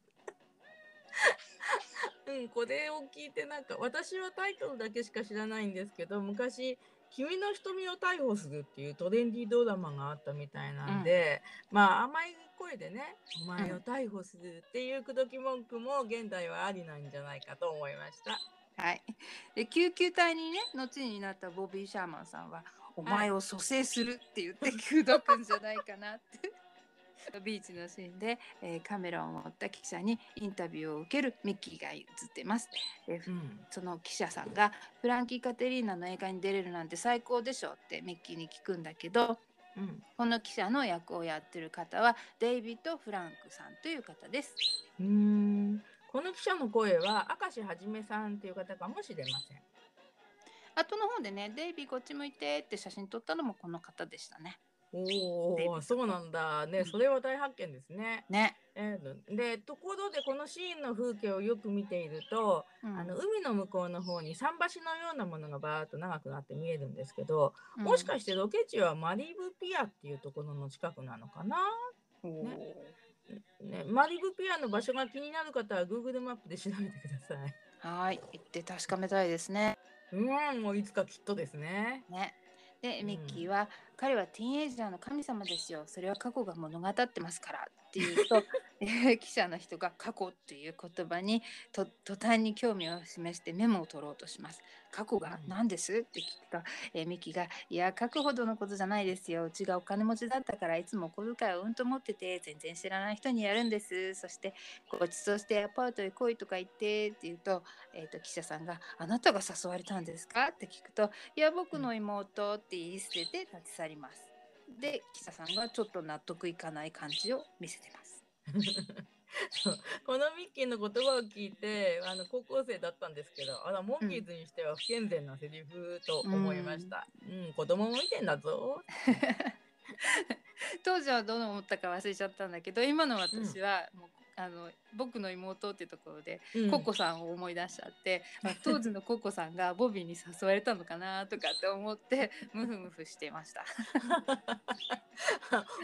うん、これを聞いてなんか私はタイトルだけしか知らないんですけど昔「君の瞳を逮捕する」っていうトレンディードラマがあったみたいなんで、まあ甘い声でね「お前を逮捕する」っていう口説き文句も現代はありなんじゃないかと思いました。はい。で救急隊にね後になったボビー・シャーマンさんは「お前を蘇生する」って言って口説くんじゃないかなって。[LAUGHS] ビーチのシーンで、えーカメラを持った記者にインタビューを受けるミッキーが映ってます。でうんその記者さんが「フランキー・カテリーナの映画に出れるなんて最高でしょ」ってミッキーに聞くんだけどうんこの記者の役をやってる方はデイビッド・フランクさんという方です。うーんこの記者の声は明石はじめさんという方かもしれません。後の方でね「デイビーこっち向いて」って写真撮ったのもこの方でしたね。おお、ドそうなんだね。うんそれは大発見ですね。ね。えで、ところでこのシーンの風景をよく見ていると、うんあの海の向こうの方に桟橋のようなものがバーッと長くなって見えるんですけど、うんもしかしてロケ地はマリブピアっていうところの近くなのかな、おーね、マリブピアの場所が気になる方は Google マップで調べてください。はい行って確かめたいですね。うん、もういつかきっとですね。ね。でうんミッキーは、彼はティーンエイジャーの神様ですよ。それは過去が物語ってますからって言うと [LAUGHS] 記者の人が過去っていう言葉にと途端に興味を示してメモを取ろうとします。過去が何ですって聞くと、えーミキがいや書くほどのことじゃないですよ。うちがお金持ちだったからいつもお小遣いをうんと持ってて全然知らない人にやるんです。そしてごちそうしてアパートへ来いとか言ってって言うと,、えー、と記者さんが「あなたが誘われたんですか?」って聞くと「いや僕の妹」って言い捨てて立ち去ります。で記者さんがちょっと納得いかない感じを見せてます。[LAUGHS] このミッキーの言葉を聞いてあの高校生だったんですけどあらモンキーズにしては不健全なセリフと思いました、うん子供も見てんだぞ [LAUGHS] 当時はどう思ったか忘れちゃったんだけど今の私はもう、あの僕の妹っていうところで、うんココさんを思い出しちゃってあ当時のココさんがボビーに誘われたのかなとかって思って [LAUGHS] ムフムフしてました。[LAUGHS]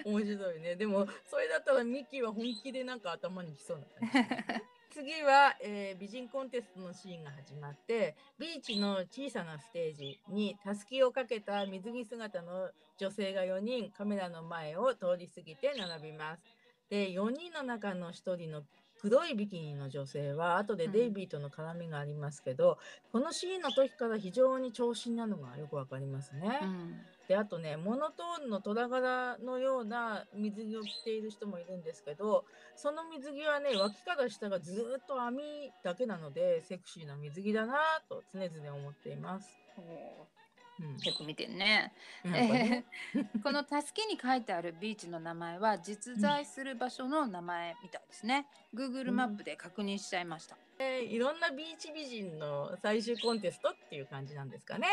面白いねでもそれだったらミッキーは本気でなんか頭にきそうな感じ [LAUGHS] 次は、えー美人コンテストのシーンが始まってビーチの小さなステージにたすきをかけた水着姿の女性が4人カメラの前を通り過ぎて並びます。で4人の中の1人の黒いビキニの女性は後でデイビーとの絡みがありますけど、このシーンの時から非常に長身なのがよくわかりますね。うんであとねモノトーンの虎柄のような水着を着ている人もいるんですけどその水着はね脇から下がずーっと網だけなのでセクシーな水着だなぁと常々思っています。うんよく見てんね。[LAUGHS] このたすきに書いてあるビーチの名前は実在する場所の名前みたいですね。Google マップで確認しちゃいました。えーいろんなビーチ美人の最終コンテストっていう感じなんですかね。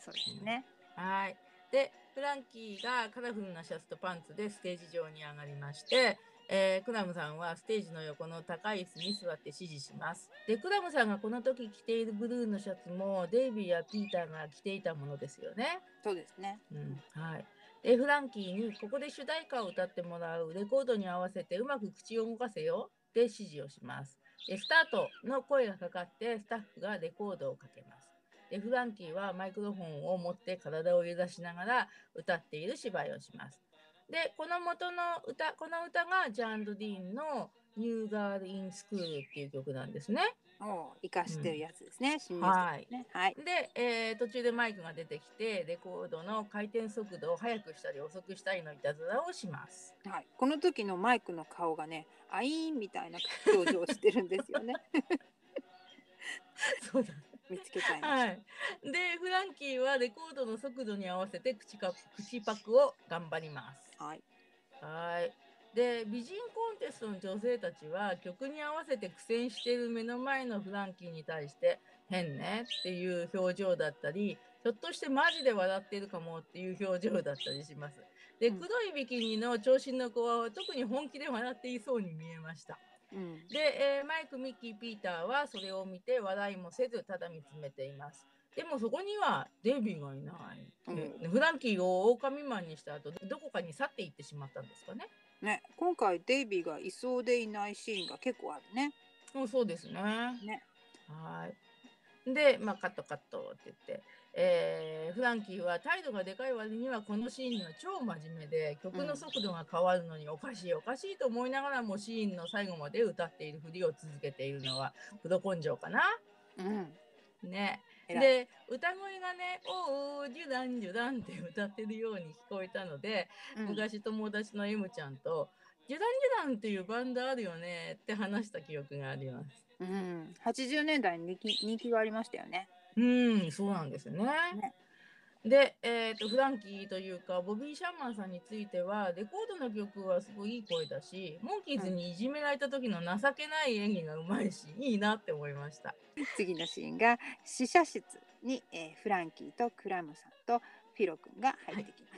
そうですね。はい。で、フランキーがカラフルなシャツとパンツでステージ上に上がりまして、えークラムさんはステージの横の高い椅子に座って指示します。で、クラムさんがこの時着ているブルーのシャツもデイビーやピーターが着ていたものですよね。そうですね。うん、はい。で、フランキーにここで主題歌を歌ってもらうレコードに合わせてうまく口を動かせよで指示をします。で、スタートの声がかかってスタッフがレコードをかけます。で、フランキーはマイクロフォンを持って体を揺らしながら歌っている芝居をします。で、この元の歌、この歌がジャン・ド・ディーンのニューガール・イン・スクールっていう曲なんですね。お生かしてるやつですね。新はいね。はい。で、えー途中でマイクが出てきて、レコードの回転速度を速くしたり遅くしたりのいたずらをします。はい。この時のマイクの顔がね、アイーンみたいな表情をしてるんですよね。[LAUGHS] そうだ。見つけちゃいました。はい。で、フランキーはレコードの速度に合わせて口か口パクを頑張ります。はい。はい。で、美人コンテストの女性たちは曲に合わせて苦戦している目の前のフランキーに対して変ねっていう表情だったり、ひょっとしてマジで笑ってるかもっていう表情だったりします。で、うん黒いビキニの長身の子は特に本気で笑っていそうに見えました。うん。で、えーマイク、ミッキー、ピーターはそれを見て笑いもせずただ見つめています。でもそこにはデイビーがいない。でフランキーを狼マンにした後、どこかに去っていってしまったんですかね。ね、今回デイビーがいそうでいないシーンが結構あるね。もうそうですね。ね。はい。で、まあ、カットカットって言って、えーフランキーは態度がでかい割にはこのシーンが超真面目で曲の速度が変わるのにおかしいおかしいと思いながらもシーンの最後まで歌っているふりを続けているのはプロ根性かな？うん。ね。で歌声がね「おおジュダンジュダン」って歌ってるように聞こえたので、うん昔友達の M ちゃんと「ジュダンジュダンっていうバンドあるよね」って話した記憶があります。うん。80年代に人気人気がありましたよね。うん、そうなんですよね。ねで、えー、とフランキーというかボビー・シャーマンさんについてはレコードの曲はすごいいい声だしモンキーズにいじめられた時の情けない演技がうまいし [LAUGHS] いいなって思いました。次のシーンが試写室に、えーフランキーとクラムさんとフィロ君が入ってきます。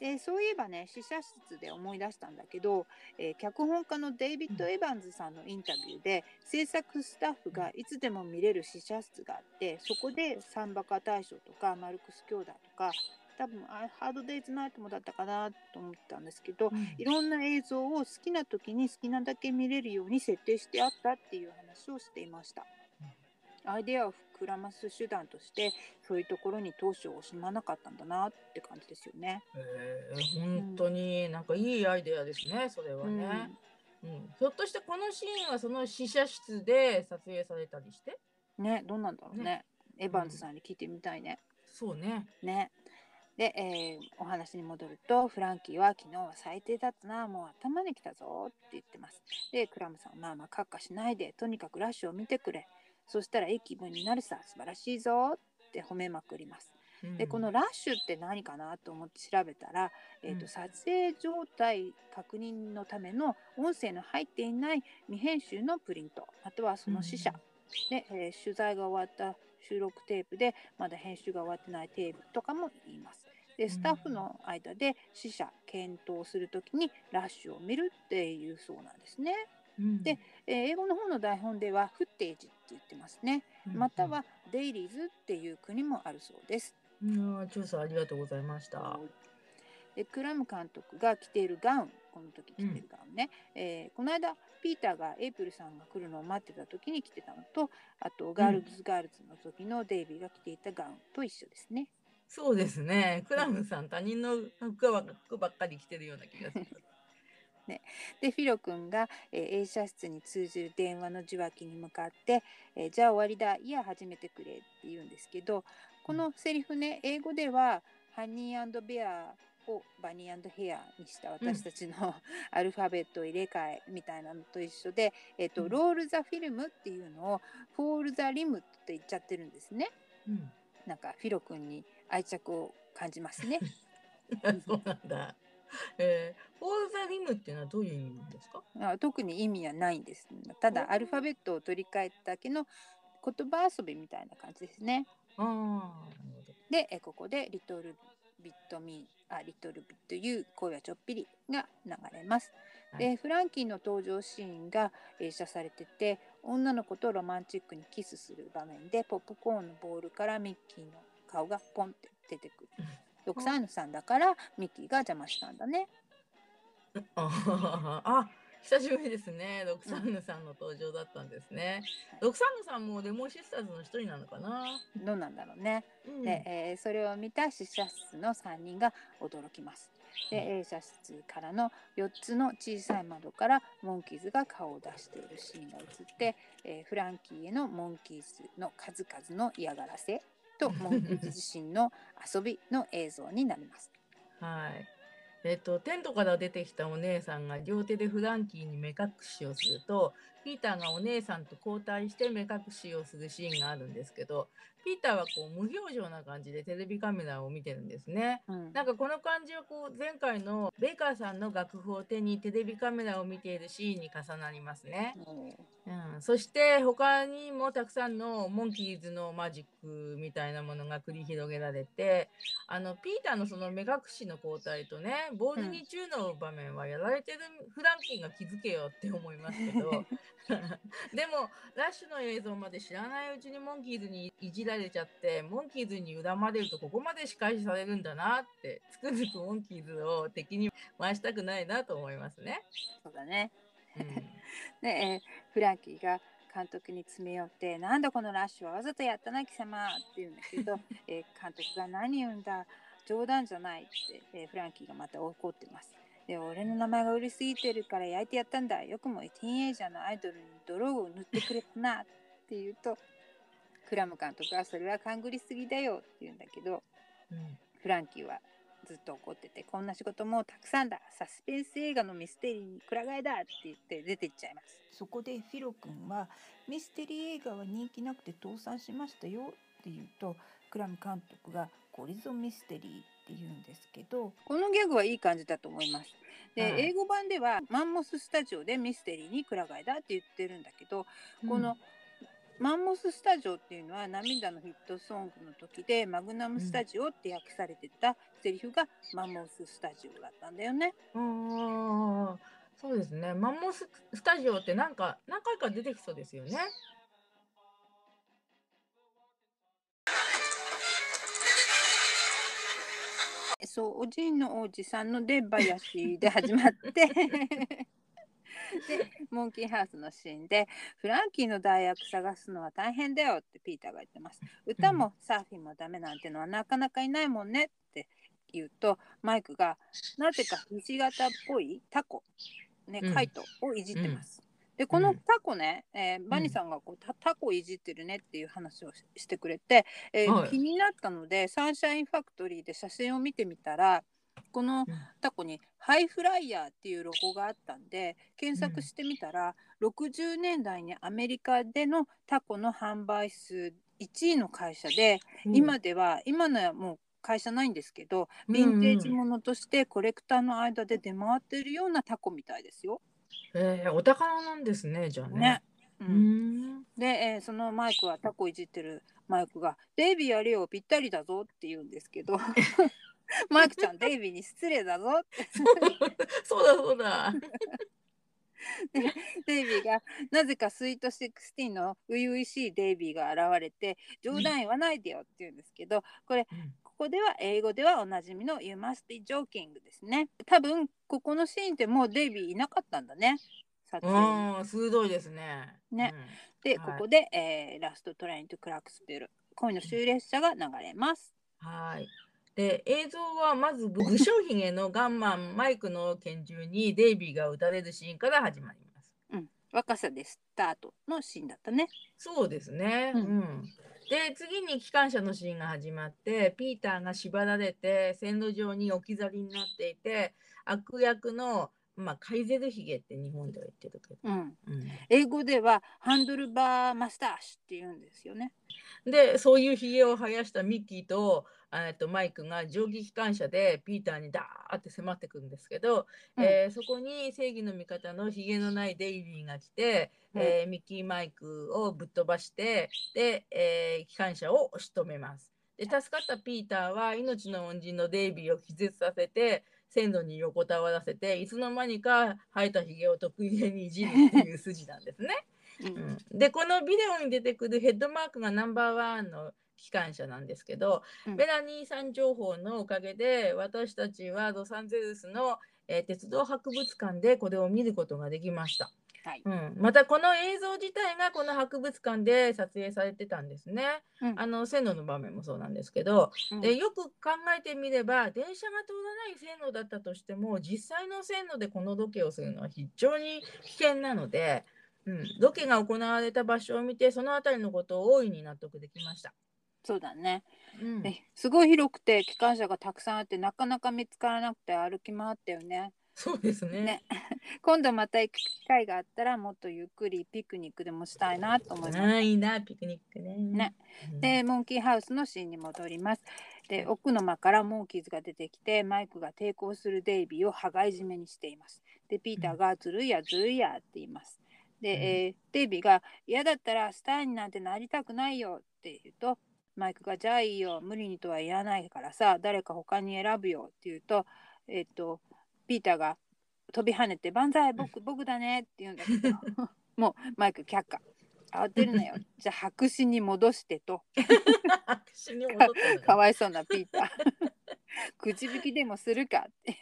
でそういえばね試写室で思い出したんだけど、えー脚本家のデイビッド・エヴァンズさんのインタビューで制作スタッフがいつでも見れる試写室があってそこでサンバカ大将とかマルクス兄弟とか多分あハードデイズナイトもだったかなと思ったんですけど、いろんな映像を好きな時に好きなだけ見れるように設定してあったっていう話をしていました。アイデアを膨らます手段としてそういうところに当初惜しまなかったんだなって感じですよね。えー本当になんかいいアイデアですねそれはね、うん。ひょっとしてこのシーンはその試写室で撮影されたりして？ねどうなんだろうね。ね。エヴァンズさんに聞いてみたいね。そうね。ね。で、えーお話に戻るとフランキーは昨日は最低だったなもう頭にきたぞって言ってます。でクラムさんまあまあカッカしないでとにかくラッシュを見てくれそしたらいい気分になるさ。素晴らしいぞって褒めまくります。でこのラッシュって何かなと思って調べたら、えーとうん。撮影状態確認のための音声の入っていない未編集のプリント。またはその試写、で、えー取材が終わった収録テープでまだ編集が終わってないテープとかも言います。でスタッフの間で試写検討するときにラッシュを見るっていうそうなんですね。うんでえー英語の方の台本ではフッテージって言ってますね。うんまたは dailies っていう国もあるそうです。うん調査ありがとうございました。でクラム監督が着ているガウンこの時着ているガウンね、えーこの間ピーターがエイプルさんが来るのを待ってた時に着てたのとあとガールズガールズの時のデイビーが着ていたガウンと一緒ですね。そうですね。クラムさん、他人の服ば服ばっかり着てるような気がする。でフィロ君が、えー映写室に通じる電話の受話器に向かって、えーじゃあ終わりだいや始めてくれって言うんですけどこのセリフね英語では Honey Bear を Bunny Hare にした私たちの、[LAUGHS] アルファベットを入れ替えみたいなのと一緒で、えっとうん Roll the film っていうのを Fall the rim って言っちゃってるんですね。うん、なんかフィロ君に愛着を感じますね。[LAUGHS] そうなんだ。[LAUGHS] えー、フォールザリムっていうのはどういう意味なんですか？あ特に意味はないんです。ただアルファベットを取り替えただけの言葉遊びみたいな感じですね。あ。で、えここでリトルビットミー、あ、リトルビットユー、声はちょっぴりが流れます。で、はいフランキーの登場シーンが映写されてて、女の子とロマンチックにキスする場面で、ポップコーンのボールからミッキーの顔がポンって出てくる。6歳のさんだからミッキーが邪魔したんだね。あ [LAUGHS] あ、久しぶりですね。ロクサンヌさんの登場だったんですね。ロクサンヌさんもレモンシスターズの一人なのかな。どうなんだろうね。うんで、えーそれを見た試写室の3人が驚きます。で、映写室からの4つの小さい窓からモンキーズが顔を出しているシーンが映って、えーフランキーへのモンキーズの数々の嫌がらせと [LAUGHS] モンキーズ自身の遊びの映像になります。はい。えっ、と、テントから出てきたお姉さんが両手でフランキーに目隠しをすると、ピーターがお姉さんと交代して目隠しをするシーンがあるんですけど、ピーターはこう無表情な感じでテレビカメラを見てるんですね。うんなんかこの感じはこう前回のベイカーさんの楽譜を手にテレビカメラを見ているシーンに重なりますね。うん、そして他にもたくさんのモンキーズのマジックみたいなものが繰り広げられてあのピーターのその目隠しの交代とねボールに中の場面はやられてるフランキーが気づけよって思いますけど [LAUGHS] でもラッシュの映像まで知らないうちにモンキーズにいじられちゃってモンキーズに恨まれるとここまで仕返しされるんだなってつくづくモンキーズを敵に回したくないなと思いますね。そうだね。うんで、えーフランキーが監督に詰め寄って「なんだこのラッシュはわざとやったな貴様」って言うんだけど、[LAUGHS] えー監督が「何言うんだ冗談じゃない」って、えーフランキーがまた怒ってます。で俺の名前が売れすぎてるから焼いてやったんだ。よくもティーンエイジャーのアイドルに泥を塗ってくれたなって言うとクラム監督はそれは勘ぐりすぎだよって言うんだけどうん。フランキーはずっと怒っててこんな仕事もうたくさんだ。サスペンス映画のミステリーにくら替えだって言って出てっちゃいます。そこでフィロ君はミステリー映画は人気なくて倒産しましたよって言うとクラム監督がこれぞミステリーって言うんですけどこのギャグはいい感じだと思います。で、はい。英語版ではマンモススタジオでミステリーにくら替えだって言ってるんだけどこのマンモススタジオっていうのは涙のヒットソングの時でマグナムスタジオって訳されてたセリフがマンモススタジオだったんだよね。うんそうですね。マンモススタジオってなんか何回か出てきそうですよね。そうおじいのおじさんの出囃子で始まって [LAUGHS] でモンキーハウスのシーンでフランキーの大役探すのは大変だよってピーターが言ってます。歌もサーフィンもダメなんてのはなかなかいないもんねって言うとマイクがなぜかひし形っぽいタコ、ねうん、カイトをいじってます。でこのタコね、えーバニーさんがこうタタコいじってるねっていう話をししてくれて、えーはい。気になったのでサンシャインファクトリーで写真を見てみたらこのタコにハイフライヤーっていうロゴがあったんで検索してみたら、60年代にアメリカでのタコの販売数1位の会社で、うん。今では今のはもう会社ないんですけどヴィンテージものとしてコレクターの間で出回ってるようなタコみたいですよ。えー、お宝なんですねじゃあね。ね。ううんんで、えーそのマイクはタコいじってるマイクが「デイビーやれよぴったりだぞ」って言うんですけど [LAUGHS] マイクちゃんデイビーに失礼だぞって [LAUGHS] そうだそうだ。デイビーがなぜかスイート16の初々しいデイビーが現れて冗談言わないでよって言うんですけどこれうんここでは英語ではおなじみの You must be joking ですね多分ここのシーンってもうデイビーいなかったんだね撮影にああ鋭いですね。ねうんで、はいここで、えーラストトレインとクラックスペル恋の終列車が流れますはい。で映像はまず武将髭のガンマンマイクの拳銃にデイビーが撃たれるシーンから始まります。うん若さでスタートのシーンだったねそうですね。ううんん。で次に機関車のシーンが始まってピーターが縛られて線路上に置き去りになっていて悪役のまあカイゼルヒゲって日本では言ってるけど。うん。うん。英語ではハンドルバーマスターシュって言うんですよね。でそういうひげを生やしたミッキーとえっとマイクが蒸気機関車でピーターにダーって迫ってくるんですけど、うん。えーそこに正義の味方のひげのないデイビーが来て、うん。えーミッキーマイクをぶっ飛ばしてで、えー機関車を押し止めます。で助かったピーターは命の恩人のデイビーを気絶させて線路に横たわらせていつの間にか生えたひげを得意げにいじるっていう筋なんですね。うん。うん。でこのビデオに出てくるヘッドマークがナンバーワンの機関車なんですけど、うん。メラニーさん情報のおかげで私たちはロサンゼルスの、えー鉄道博物館でこれを見ることができました、はい。うん、またこの映像自体がこの博物館で撮影されてたんですね。うん。あの線路の場面もそうなんですけど、うん。でよく考えてみれば電車が通らない線路だったとしても実際の線路でこのロケをするのは非常に危険なので、うん、ロケが行われた場所を見てその辺りのことを大いに納得できました。そうだね。うん、えすごい広くて機関車がたくさんあってなかなか見つからなくて歩き回ったよねそうですね。ね。[LAUGHS] 今度また行く機会があったらもっとゆっくりピクニックでもしたいなと思います。いいなピクニックね。ね。うん、でモンキーハウスのシーンに戻ります。で奥の間からモンキーズが出てきてマイクが抵抗するデイビーを羽交い締めにしています。でピーターがずるいやずるいやって言います。で、うん。えーデイビーが嫌だったらスターになんてなりたくないよって言うとマイクがじゃあいいよ無理にとは言わないからさ誰か他に選ぶよって言うとえっ、とピーターが飛び跳ねて万歳僕僕だねって言うんだけど [LAUGHS] もうマイク却下。慌てるなよ。じゃあ白紙に戻してと。死に戻ったのねかわいそうなピーターくじ引きでもするか？って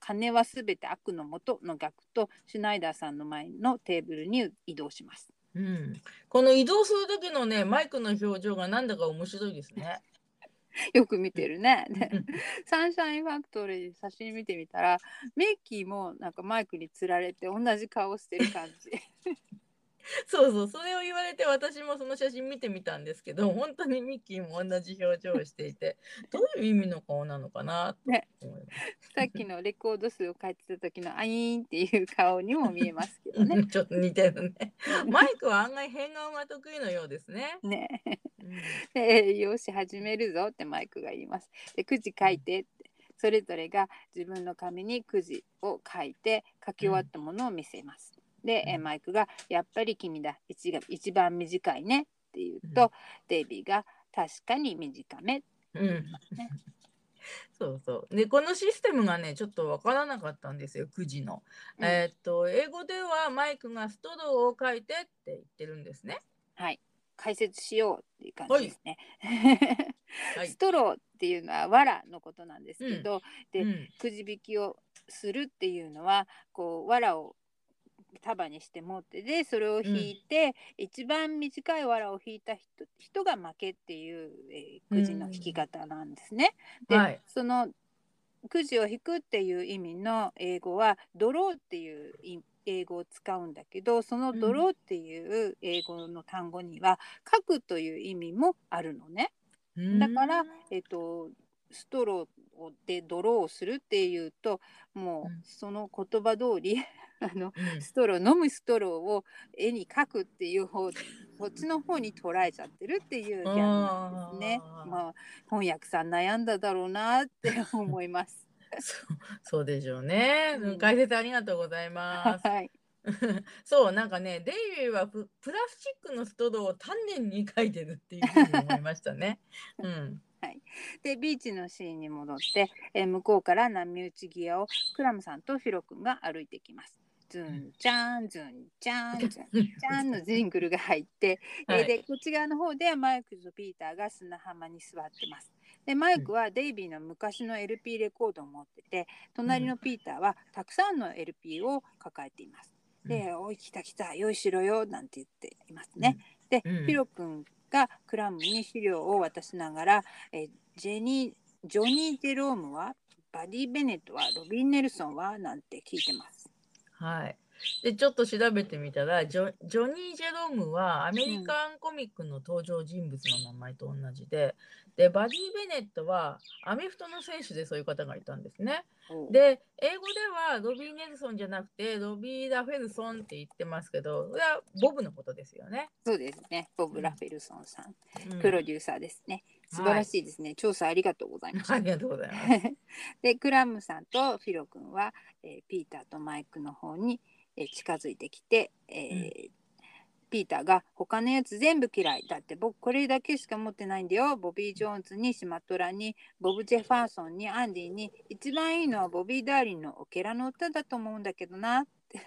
金はすべて悪のもとの額とシュナイダーさんの前のテーブルに移動します。うん、この移動する時のねマイクの表情がなんだか面白いですね。[LAUGHS] よく見てるね。でサンシャインファクトリーで写真見てみたらミッキーもなんかマイクにつられて同じ顔してる感じ。そうそうそれを言われて私もその写真見てみたんですけど本当にミッキーも同じ表情をしていて [LAUGHS] どういう意味の顔なのかなとね。[LAUGHS] さっきのレコード数を書いてた時のアイーンっていう顔にも見えますけどね。ちょっと似てるね。マイクは案外変顔が得意のようですね。ね。うん [LAUGHS] でよし始めるぞってマイクが言います。でくじ書いてってそれぞれが自分の紙にくじを書いて書き終わったものを見せます。で、えうん。マイクが「やっぱり君だ。一が一番短いね」って言うと、うん。デイビーが「確かに短め」うん、そうそう。でこのシステムがねちょっとわからなかったんですよ9時の。うん。えーっと英語ではマイクがストローを書いてって言ってるんですね。はい。解説しようっていう感じですね。はい。ストローっていうのは藁のことなんですけど、でうん。くじ引きをするっていうのはこう藁を束にして持ってでそれを引いて、一番短い藁を引いた人人が負けっていう、えーくじの引き方なんですね。で、はい。そのくじを引くっていう意味の英語はドローっていう意英語を使うんだけどそのドローっていう英語の単語には書くという意味もあるのね。だから、えっと、ストローでドローをするっていうともうん。うその言葉通りあのうんストロー飲むストローを絵に描くっていう方そっちの方に捉えちゃってるっていうギャグなんですね。あーまあ翻訳さん悩んだだろうなって思います。そうそうでしょうね、うん解説ありがとうございます。はい、[LAUGHS] そうなんかねデイビーはププラスチックのストローを丹念に書いてるっていうふうに思いましたね。[LAUGHS] うん、でビーチのシーンに戻って、えー向こうから波打ち際をクラムさんとフィロ君が歩いてきます。ズンチャンズンチャンズンチャンのジングルが入って、えーはいでこっち側の方ではマイクとピーターが砂浜に座ってます。でマイクはデイビーの昔の LP レコードを持ってて隣のピーターはたくさんの LP を抱えています。で「おい来た来た用意しろよ」なんて言っていますね。で、うんフィロ君がクラムに資料を渡しながら、えージェニージョニー・ジェロームはバディ・ベネットはロビン・ネルソンはなんて聞いてます。はい。でちょっと調べてみたらジョジョニー・ジェロームはアメリカンコミックの登場人物の名前と同じで、でバディ・ベネットはアメフトの選手でそういう方がいたんですね。で英語ではロビー・ネルソンじゃなくてロビー・ラフェルソンって言ってますけどこれはボブのことですよね。そうですね。ボブ・ラフェルソンさん、うんプロデューサーですね。素晴らしいですね。調査ありがとうございました。[LAUGHS] ありがとうございます。[LAUGHS] でクラムさんとフィロ君は、えーピーターとマイクの方に、えー近づいてきて、えーピーターが他のやつ全部嫌いだって僕これだけしか持ってないんだよボビー・ジョーンズにシマトラにボブ・ジェファーソンにアンディに一番いいのはボビー・ダーリンのオケラの歌だと思うんだけどなって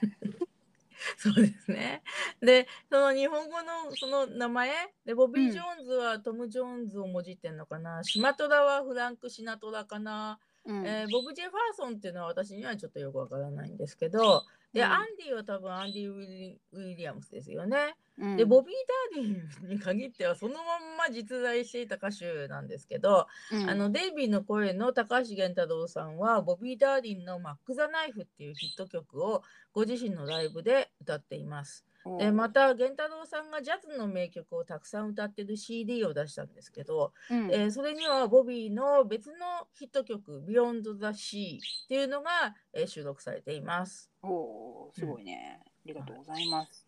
[LAUGHS] そうですね。で、その日本語のその名前？で、ボビー・うん。ジョーンズはトム・ジョーンズをもじってんのかな、シマトラはフランク・シナトラかな、うんえーボブ・ジェファーソンっていうのは私にはちょっとよくわからないんですけど、で、うんアンディは多分アンディ・ウィリウィリアムスですよね。うんで、ボビー・ダーリンに限ってはそのまんま実在していた歌手なんですけど、うんあのデイビーの声の高橋源太郎さんはボビー・ダーリンの「マック・ザ・ナイフ」っていうヒット曲をご自身のライブで歌っています。でまた源太郎さんがジャズの名曲をたくさん歌ってる CD を出したんですけど、うんえーそれにはボビーの別のヒット曲「Beyond the Sea」っていうのが、えー収録されています。おーすごいね、ありがとうございます。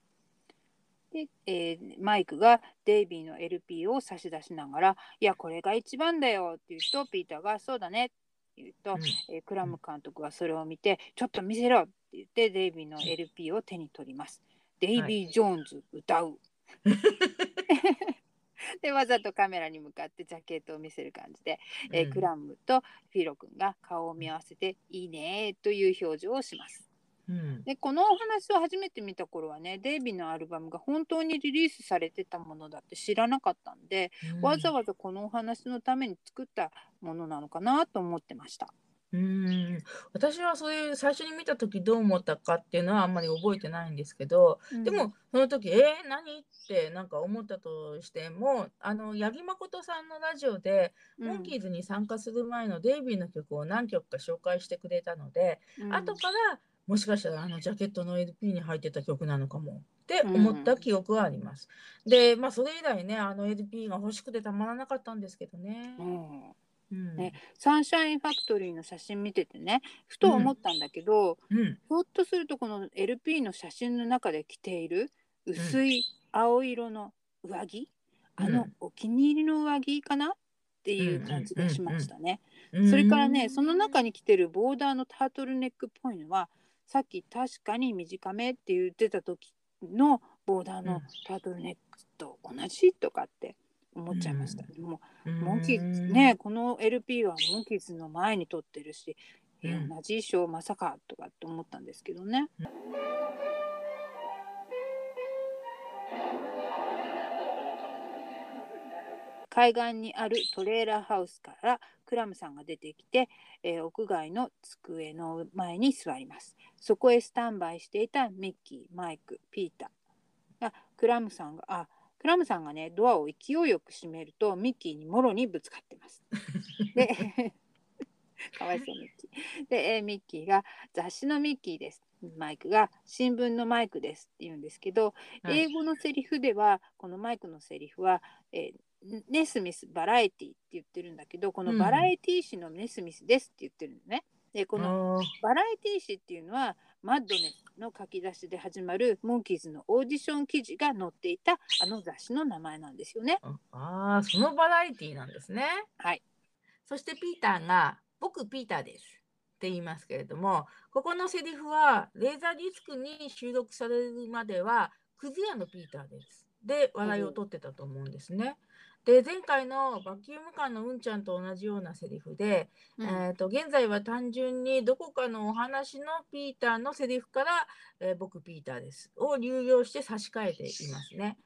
で、えーマイクがデイビーの LP を差し出しながら「いやこれが一番だよ」って言うとピーターが「そうだね」って言うと、うんえークラム監督はそれを見て「ちょっと見せろ」って言ってデイビーの LP を手に取ります。デイビー・ジョーンズ歌う。[LAUGHS] でわざとカメラに向かってジャケットを見せる感じで、えーうんクラムとフィロ君が顔を見合わせて「いいね」という表情をします。うんでこのお話を初めて見た頃はねデイビーのアルバムが本当にリリースされてたものだって知らなかったんで、わざわざこのお話のために作ったものなのかなと思ってました。うん。私はそういう最初に見た時どう思ったかっていうのはあんまり覚えてないんですけど、うん。でもその時「えー、何?」ってなんか思ったとしてもあの八木誠さんのラジオで、モンキーズに参加する前のデイビーの曲を何曲か紹介してくれたので、うん。後からもしかしたらあのジャケットの LP に入ってた曲なのかもって思った記憶はあります。でまあそれ以来ねあの LP が欲しくてたまらなかったんですけどね。うんうん。ねサンシャインファクトリーの写真見ててねふと思ったんだけど、うん。ひょっとするとこの LP の写真の中で着ている薄い青色の上着、あのうんお気に入りの上着かな？っていう感じがしましたね。うんそれからねその中に着てるボーダーのタートルネックっぽいのはさっき確かに短めって言ってた時のボーダーのタートルネックと同じとかって思っちゃいました。でもモンキーズね、この LP はモンキーズの前に撮ってるし、えうん同じ衣装まさかとかって思ったんですけどね。海岸にあるトレーラーハウスからクラムさんが出てきて、えー屋外の机の前に座ります。そこへスタンバイしていたミッキー、マイク、ピーター。あクラムさんが、あ、クラムさんがね、ドアを勢いよく閉めると、ミッキーにもろにぶつかってます。[LAUGHS] で、[LAUGHS] かわいそうミッキー。で、えーミッキーが雑誌のミッキーです。マイクが新聞のマイクですって言うんですけど、はい英語のセリフではこのマイクのセリフは、えーネスミスバラエティって言ってるんだけどこのうんバラエティ誌のネスミスですって言ってるのね。でこのバラエティ誌っていうのはマッドネスの書き出しで始まるモンキーズのオーディション記事が載っていたあの雑誌の名前なんですよね。あーそのバラエティなんですね。はい。そしてピーターが「僕ピーターです」って言いますけれどもここのセリフはレーザーディスクに収録されるまではクズ屋のピーターです。で笑いを取ってたと思うんですね。で前回のバキュームカーのうんちゃんと同じようなセリフで、うんえー、と現在は単純にどこかのお話のピーターのセリフから、えー僕ピーターですを流用して差し替えていますね。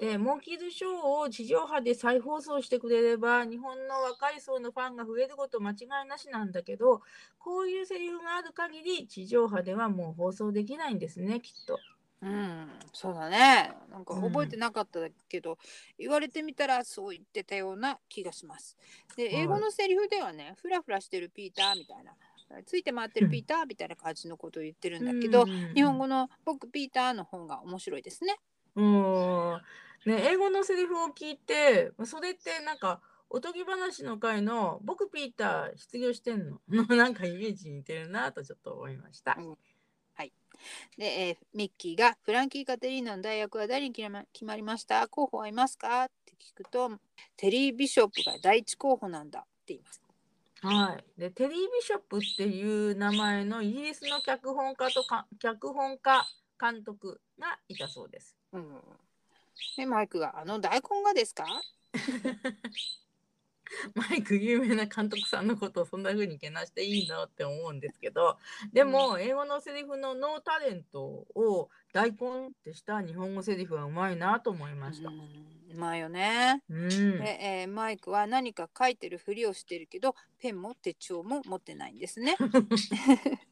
で、モンキーズショーを地上波で再放送してくれれば、日本の若い層のファンが増えること間違いなしなんだけど、こういうセリフがある限り、地上波ではもう放送できないんですね、きっと。うん、そうだね。なんかうん覚えてなかったけど、言われてみたらそう言ってたような気がします。で、はい英語のセリフではね、フラフラしてるピーターみたいな、ついて回ってるピーターみたいな感じのことを言ってるんだけど、うん日本語の僕ピーターの方が面白いですね。うんね、英語のセリフを聞いて、それってなんか、おとぎ話の回の僕ピーター失業してんの？のなんかイメージに似てるなとちょっと思いました。で、えーミッキーがフランキー・カテリーナの大役は誰に決ま決まりました？候補はいますか？って聞くと、テリー・ビショップが第一候補なんだって言います。はい、でテリー・ビショップっていう名前のイギリスの脚本家とか脚本家監督がいたそうです。うん、で、マイクが、あの大根がですか？[LAUGHS] [LAUGHS] マイク有名な監督さんのことをそんな風にけなしていいのって思うんですけどでも英語のセリフのノータレントを大根ってした日本語セリフはうまいなと思いました。うまいよね。うん、で、えーマイクは何か書いてるふりをしてるけどペンも手帳も持ってないんですね。[LAUGHS]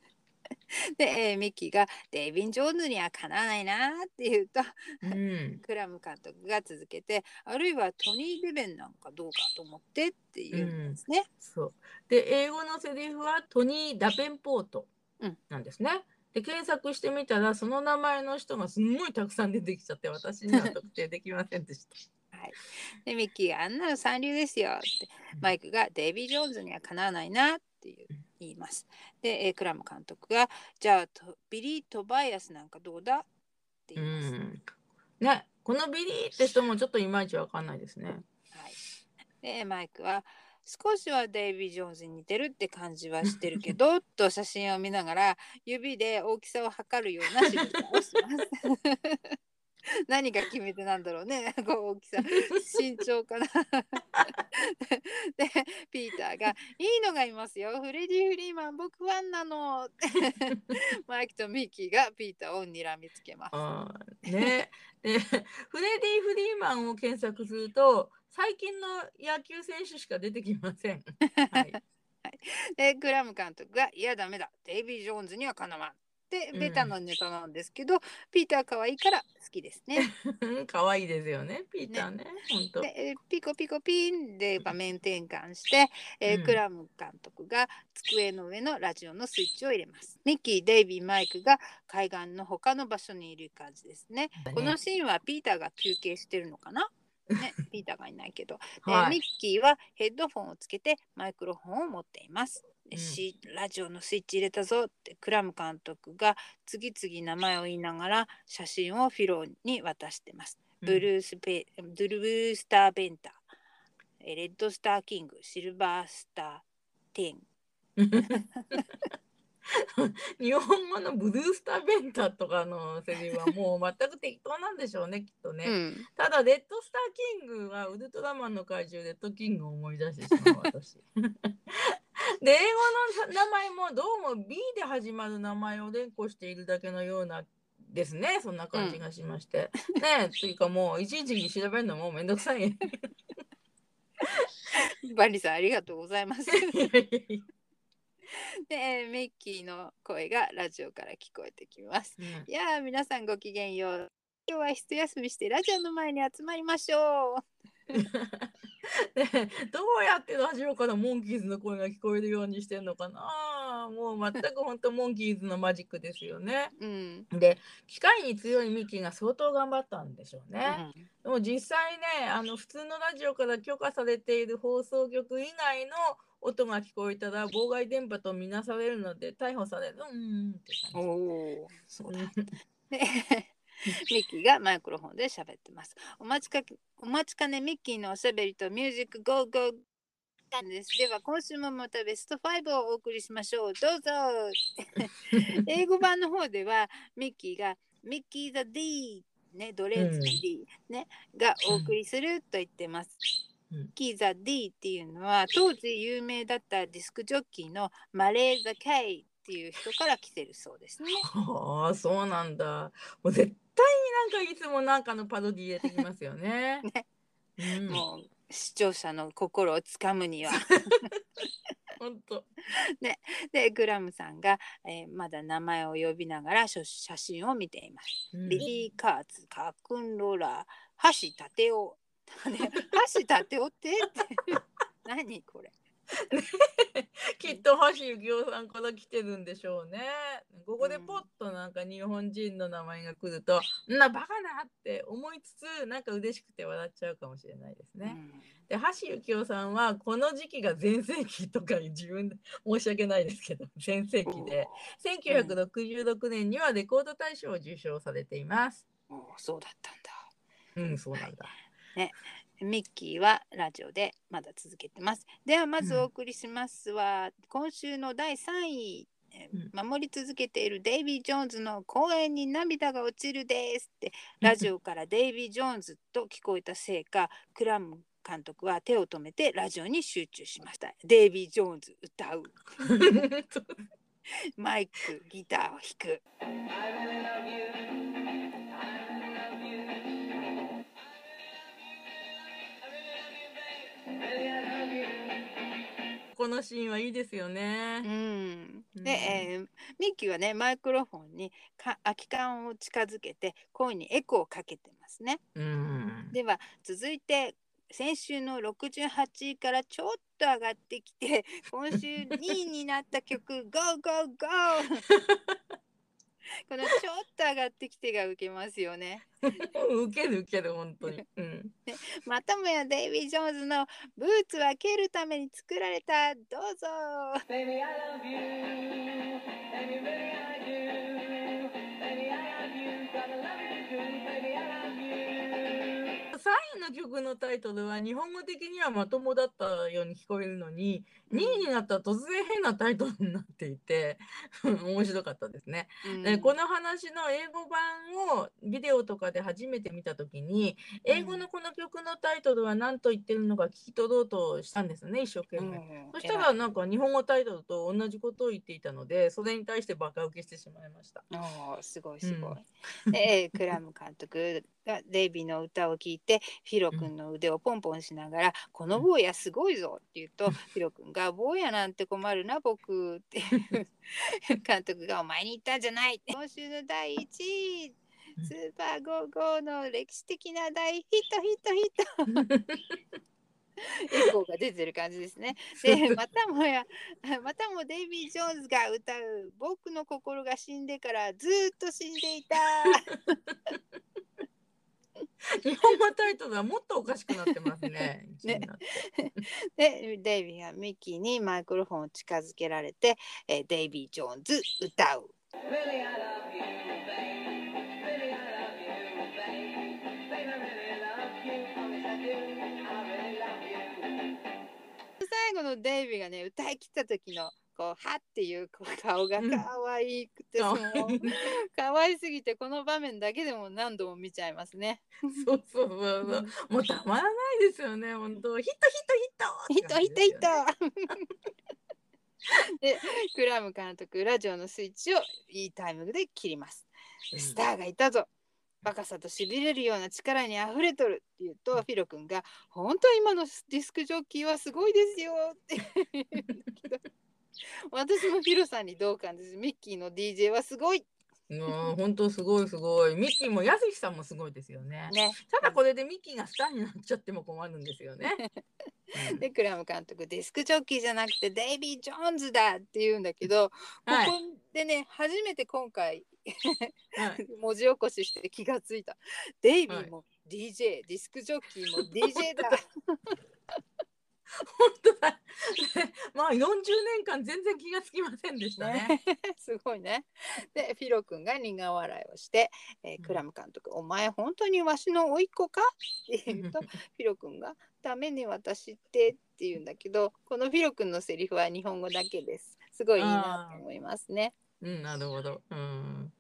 [LAUGHS] で、えーミッキーが「デイビン・ジョーンズにはかなわないな」って言うとうん、[LAUGHS] クラム監督が続けてあるいはトニー・デベンなんかどうかと思ってって言うんですね。そう。で英語のセリフはトニー・ダペンポートうんなんですね。で検索してみたらその名前の人がすんごいたくさん出てきちゃって私には特定できませんでした。[LAUGHS] はい、でミッキーが「あんなの三流ですよ」って。マイクが「デイビー・ジョーンズにはかなわないな」っていう言います。で、えークラム監督が「じゃあとビリー・トバイアスなんかどうだ?」ってう言います。んねこのビリーって人もちょっといまいちわかんないですね。はい、でマイクは「少しはデイビー・ジョーンズに似てるって感じはしてるけど」[LAUGHS] と写真を見ながら指で大きさを測るような仕草をします。[LAUGHS] 何が決め手なんだろうね。[LAUGHS] こう大きさ身長 [LAUGHS] かな。でピーターが「いいのがいますよ。フレディ・フリーマン僕ファンなの」マイクとミッキーがピーターを睨みつけます。ね。でフレディ・フリーマンを検索すると最近の野球選手しか出てきません。はい、でクラム監督が「いやダメだ。デイビー・ジョーンズにはかなわん」ってベタなネタなんですけど、ピーター可愛いから好きですね。[LAUGHS] 可愛いですよね、ピーターね。本当。でえーピコピコピンで場面転換して、えーうんクラム監督が机の上のラジオのスイッチを入れます。ミッキー、デイビー、マイクが海岸の他の場所にいる感じですね。このシーンはピーターが休憩してるのかな？ね、[LAUGHS] ピーターがいないけど、ではいミッキーはヘッドフォンをつけてマイクロフォンを持っています。でうんしラジオのスイッチ入れたぞってクラム監督が次々名前を言いながら写真をフィローに渡してます。ブルースペ、ブルースターベンター、えレッドスターキング、シルバースターテン。[LAUGHS] 日本語のブルースターベンタとかのセリフはもう全く適当なんでしょうね、きっとね。うん、ただ、レッドスターキングはウルトラマンの怪獣レッドキングを思い出してしまう私。で、[LAUGHS] 英語の名前もどうも B で始まる名前を連呼しているだけのようなですね。そんな感じがしまして。ねというかもういちいち調べるのもめんどくさい。い [LAUGHS] バリさんありがとうございます。[LAUGHS] で、えーミッキーの声がラジオから聞こえてきます。うんいやー皆さんごきげんよう。今日は一休みしてラジオの前に集まりましょう。ね [LAUGHS] どうやってラジオからモンキーズの声が聞こえるようにしてんのかな？もう全く本当モンキーズのマジックですよね。うん。で機械に強いミッキーが相当頑張ったんでしょうね。でも実際ねあの普通のラジオから許可されている放送局以外の音が聞こえたら妨害電波とみなされるので逮捕される。うんってお感おー、そうだ。じ。[LAUGHS] で [LAUGHS] ミッキーがマイクロフォンで喋ってます。お待ちかけお待ちかねミッキーのおしゃべりとミュージックゴーゴーです。では今週もまたベスト5をお送りしましょう。どうぞ。[LAUGHS] 英語版の方ではミッキーがミッキー・ザ・ D ね、ドレーズの D、ね、がお送りすると言ってます。うんミッキー・ザ・ D っていうのは当時有名だったディスクジョッキーのマレー・ザ・ケイっていう人から来てるそうですね。はあそうなんだ。もう絶対になんかいつもなんかのパロディ入れてきますよね。[LAUGHS] ねうん、もう視聴者の心をつかむには。[LAUGHS] 本当。[LAUGHS] でグラムさんが、えーまだ名前を呼びながら写写真を見ています。うんビリー・カーツ、カークンローラー、箸立てお。ね、箸立ておってって何これ。[LAUGHS] きっと橋幸夫さんから来てるんでしょうね。ここでポッとなんか日本人の名前が来ると、んなバカなって思いつつ、なんか嬉しくて笑っちゃうかもしれないですね。で、橋幸夫さんはこの時期が全盛期とか自分で申し訳ないですけど、[LAUGHS] 全盛期で、1966年にはレコード大賞を受賞されています。おおそうだったんだ。うん、そうなんだ。ミッキーはラジオでまだ続けてます。ではまずお送りしますは、今週の第3位。えー守り続けているデイビー・ジョーンズの公演に涙が落ちるですって。ラジオからデイビー・ジョーンズと聞こえたせいかクラム監督は手を止めてラジオに集中しました。デイビー・ジョーンズ歌う。[LAUGHS] マイクギターを弾くこのシーンはいいですようね。んうんで、えーミッキーはねマイクロフォンにか空き缶を近づけて声にエコーをかけてますね。うん。では続いて先週の68位からちょっと上がってきて今週2位になった曲「GO GO GO」[LAUGHS] このちょっと上がってきてが受けますよね。[LAUGHS] ウケるウケる本当に。うん。またもやデイビー・ジョーンズのブーツは蹴るために作られたどうぞ Baby, 3位の曲のタイトルは日本語的にはまともだったように聞こえるのに2位になったら突然変なタイトルになっていて [LAUGHS] 面白かったですね。うんでこの話の英語版をビデオとかで初めて見た時に英語のこの曲のタイトルは何と言ってるのか聞き取ろうとしたんですね一生懸命。うんそしたらなんか日本語タイトルと同じことを言っていたのでそれに対してバカ受けしてしまいました。おーすごいすごい。で、えークラム監督がデイビーの歌を聴いてフィロ君の腕をポンポンしながら「この坊やすごいぞ」って言うと、フィロ君が「坊やなんて困るな僕」っていう監督が「お前に言ったんじゃない」[LAUGHS] 今週の第1位スーパーゴーゴーの歴史的な大ヒットヒットヒット。[LAUGHS] エコーが出てる感じですね。[LAUGHS] でまたもやまたもデイビー・ジョーンズが歌う「僕の心が死んでからずっと死んでいた」[LAUGHS] 日本語タイトルはもっとおかしくなってますね。[LAUGHS] ね [LAUGHS] で、デイビーがミキにマイクロフォンを近づけられて、え、デイビー・ジョーンズ歌う。最後のデイビーがね歌いきった時のこうはっていう顔が可愛くて、うんもう可愛すぎてこの場面だけでも何度も見ちゃいますね。そうそうそうそう。もうたまらないですよね。本当。ヒットヒットヒット。ヒットヒットヒットでクラム監督ラジオのスイッチをいいタイミングで切ります。スターがいたぞ若さとしびれるような力にあふれとるって言うと、フィロ君が「本当今のディスクジョッキーはすごいですよ」って [LAUGHS] 私もフィロさんに同感ですミッキーの DJ はすごいもう本当すごいすごい。ミッキーもやすしさんもすごいですよね。ね。ただこれでミッキーがスターになっちゃっても困るんですよね。う [LAUGHS] んでクラム監督ディスクジョッキーじゃなくてデイビー・ジョーンズだって言うんだけど、はいここでね初めて今回はい [LAUGHS] 文字起こしして気がついたデイビーも DJ、ディスクジョッキーも DJ だ [LAUGHS] 本当だ。[LAUGHS] まあ40年間全然気がつきませんでしたね。ね [LAUGHS] すごいねでフィロ君が苦笑いをして、えーうんクラム監督「お前本当にわしの甥っ子か?」って言うとフィロ君が「ダメね私って」って言うんだけどこのフィロ君のセリフは日本語だけですすごいいいなと思いますねうん、なるほど。うん。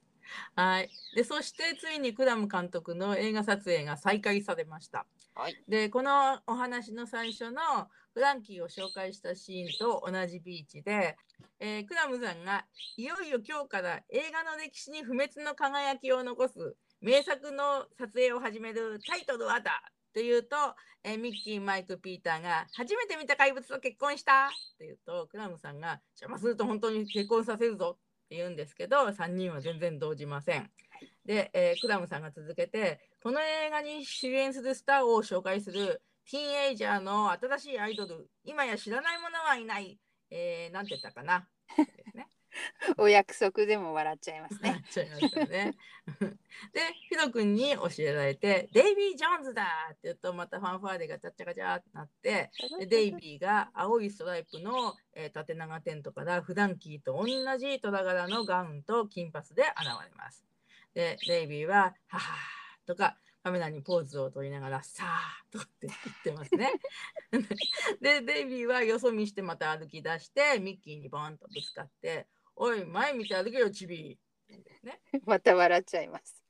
はい。で、そしてついにクラム監督の映画撮影が再開されました。はいで、このお話の最初のフランキーを紹介したシーンと同じビーチで、えークラムさんがいよいよ今日から映画の歴史に不滅の輝きを残す名作の撮影を始めるタイトルはだって言うと、えーミッキー、マイク、ピーターが初めて見た怪物と結婚したって言うと、クラムさんが邪魔すると本当に結婚させるぞって言うんですけど3人は全然動じません。で、えークラムさんが続けてこの映画に主演するスターを紹介するティーンエイジャーの新しいアイドル今や知らない者はいない、えーなんて言ったかなですね。[LAUGHS] お約束でも笑っちゃいますねね。[LAUGHS] で、ヒロ君に教えられて、デイビー・ジョーンズだって言うと、またファンファーレがチャッチャカチャってなって、で [LAUGHS] デイビーが青いストライプの、えー縦長テントからフランキーと同じ虎柄のガウンと金髪で現れます。で、デイビーは、ははーとか、カメラにポーズを取りながら、さあとかって言ってますね。[LAUGHS] で、デイビーはよそ見してまた歩き出して、ミッキーにボーンとぶつかって、おい、前見て歩けよ、チビね。また笑っちゃいます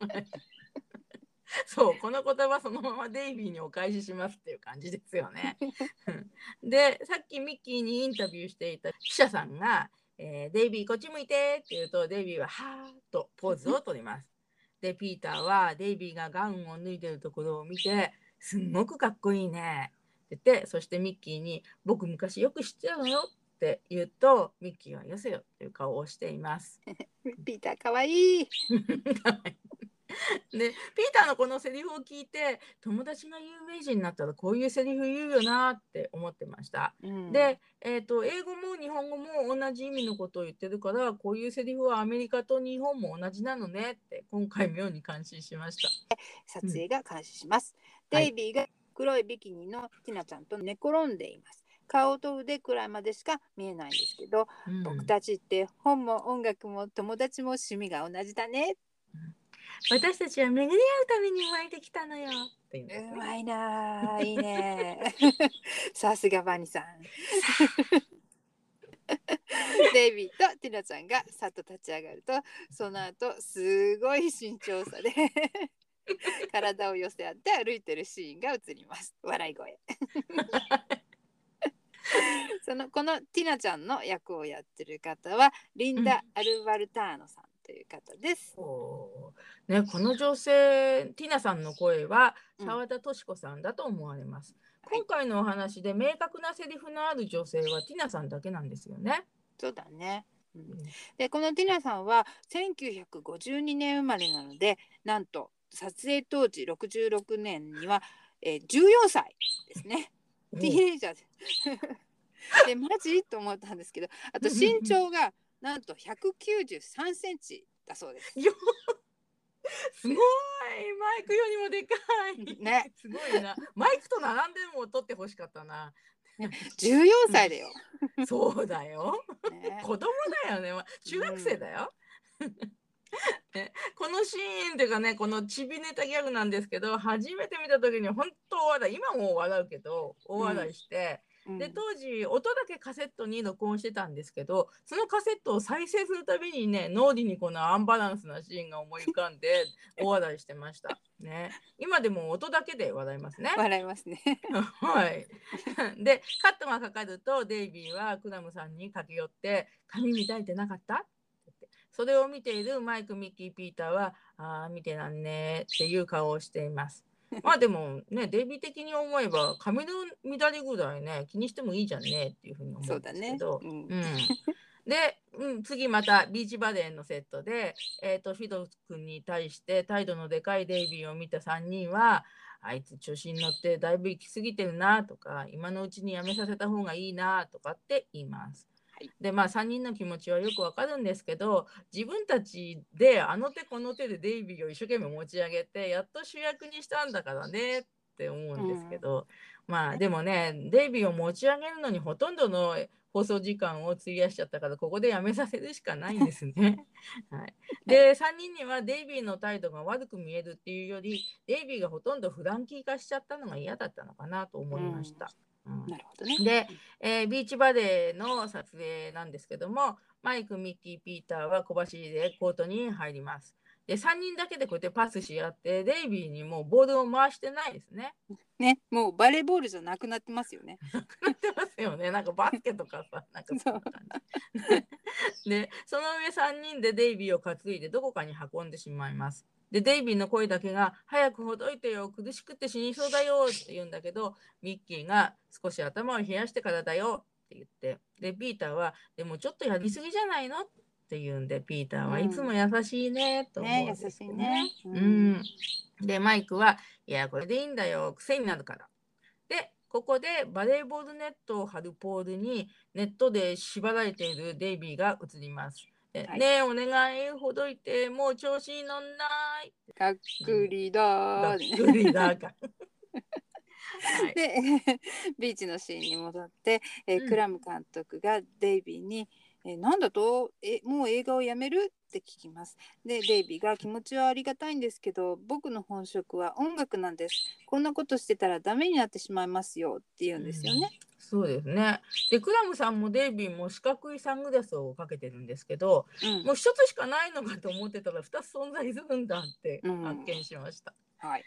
そう、この言葉そのままデイビーにお返ししますっていう感じですよね。[LAUGHS] で、さっきミッキーにインタビューしていた記者さんが、えーデイビーこっち向いてって言うと、デイビーははーっとポーズを取ります。で、ピーターはデイビーがガウンを脱いでるところを見て、すんごくかっこいいね。って言って、そしてミッキーに、僕昔よく知ってたのよって言うと、ミッキーはよせよっていう顔をしています。[LAUGHS] ピーターかわいい [LAUGHS] [LAUGHS] でピーターのこのセリフを聞いて友達が有名人になったらこういうセリフ言うよなって思ってました。うん。で、えー、と英語も日本語も同じ意味のことを言ってるからこういうセリフはアメリカと日本も同じなのねって今回妙に感心しました。[LAUGHS] 撮影が開始します、はい。デイビーが黒いビキニのティナちゃんと寝転んでいます。顔と腕くらいまでしか見えないんですけど、うん。僕たちって本も音楽も友達も趣味が同じだね私たちは巡り合うために生まれてきたのよ。って言うんですね。うまいなあいいね [LAUGHS] さすがバニさん。[LAUGHS] デイビーとティナちゃんがさっと立ち上がるとその後すごい慎重さで [LAUGHS] 体を寄せ合って歩いてるシーンが映ります。笑い声。そのこのティナちゃんの役をやってる方はリンダ・アルバルターノさんとという方です。ね、この女性ティナさんの声はうん。澤田敏子さんだと思われます、はい。今回のお話で明確なセリフのある女性はティナさんだけなんですよね、そうだね。うん。うん。でこのティナさんは1952年生まれなのでなんと撮影当時66年には、えー、14歳ですね。[LAUGHS] ティーンエイジャー。[LAUGHS] です。でマジ？と思ったんですけどあと身長がなんと193センチだそうです。よすごい。マイクよりもでかい。ね。すごいな。マイクと並んでも撮ってほしかったな。14歳だよ。そうだよ。ね、子供だよね、まあ中学生だよ。ね。このシーンっていうかねこのちびネタギャグなんですけど初めて見た時に本当大笑い。今も笑うけど大笑いして、うんで当時音だけカセットに録音してたんですけどそのカセットを再生するたびにね脳裏にこのアンバランスなシーンが思い浮かんで [LAUGHS] 大笑いしてました。ね、今でも音だけで笑いますね。笑いますね。[LAUGHS] はい。[LAUGHS] で、カットがかかると、デイビーはクラムさんに駆け寄って、髪乱れてなかった？ってそれを見ているマイク、ミッキー、ピーターは、ああ、見てなんねっていう顔をしています。まあでもね、デイビー的に思えば、髪の乱れぐらいね、気にしてもいいじゃんねっていうふうに思うん。ですけど。うんうん、で、うん、次またビーチバレーのセットで、えー、とフィド君に対して態度のでかいデイビーを見た3人はあいつ調子に乗ってだいぶ行き過ぎてるなとか今のうちにやめさせた方がいいなとかって言います。はい。でまあ3人の気持ちはよくわかるんですけど自分たちであの手この手でデイビーを一生懸命持ち上げてやっと主役にしたんだからねって思うんですけど、まあでもねデイビーを持ち上げるのにほとんどの放送時間を費やしちゃったからここでやめさせるしかないんですね。[LAUGHS] はい、で3人にはデイビーの態度が悪く見えるっていうよりデイビーがほとんどフランキー化しちゃったのが嫌だったのかなと思いました。うんなるほどね。で、えービーチバレーの撮影なんですけどもマイク、ミッキー、ピーターは小走りでコートに入ります。で3人だけでこうやってパスし合ってデイビーにもうボールを回してないですね。ね、もうバレーボールじゃなくなってますよね。なってますよね。なんかバスケとかさ、[LAUGHS] なんかそんな感じ。で、[LAUGHS] その上3人でデイビーを担いでどこかに運んでしまいます。で、デイビーの声だけが、早くほどいてよ、苦しくて死にそうだよって言うんだけど、ミッキーが少し頭を冷やしてからだよって言って、で、ピーターは、でもちょっとやりすぎじゃないの？って言うんで、ピーターはいつも優しいねと思うんね、優ですよしいね。ううんん、でマイクは「いやこれでいいんだよ癖になるから」でここでバレーボールネットを張るポールにネットで縛られているデイビーが映ります。ではいねえお願いほどいてもう調子に乗んない。がっくりだがっー。くりだか。[LAUGHS] はい、で [LAUGHS] ビーチのシーンに戻って、えーうんクラム監督がデイビーに「えーなんだと？えもう映画をやめる?」って聞きます。でデイビーが「気持ちはありがたいんですけど僕の本職は音楽なんです。こんなことしてたらダメになってしまいますよ」って言うんですよね。そうですね。でクラムさんもデイビーも四角いサングラスをかけてるんですけどうんもう一つしかないのかと思ってたら二つ存在するんだってうん発見しました。はい、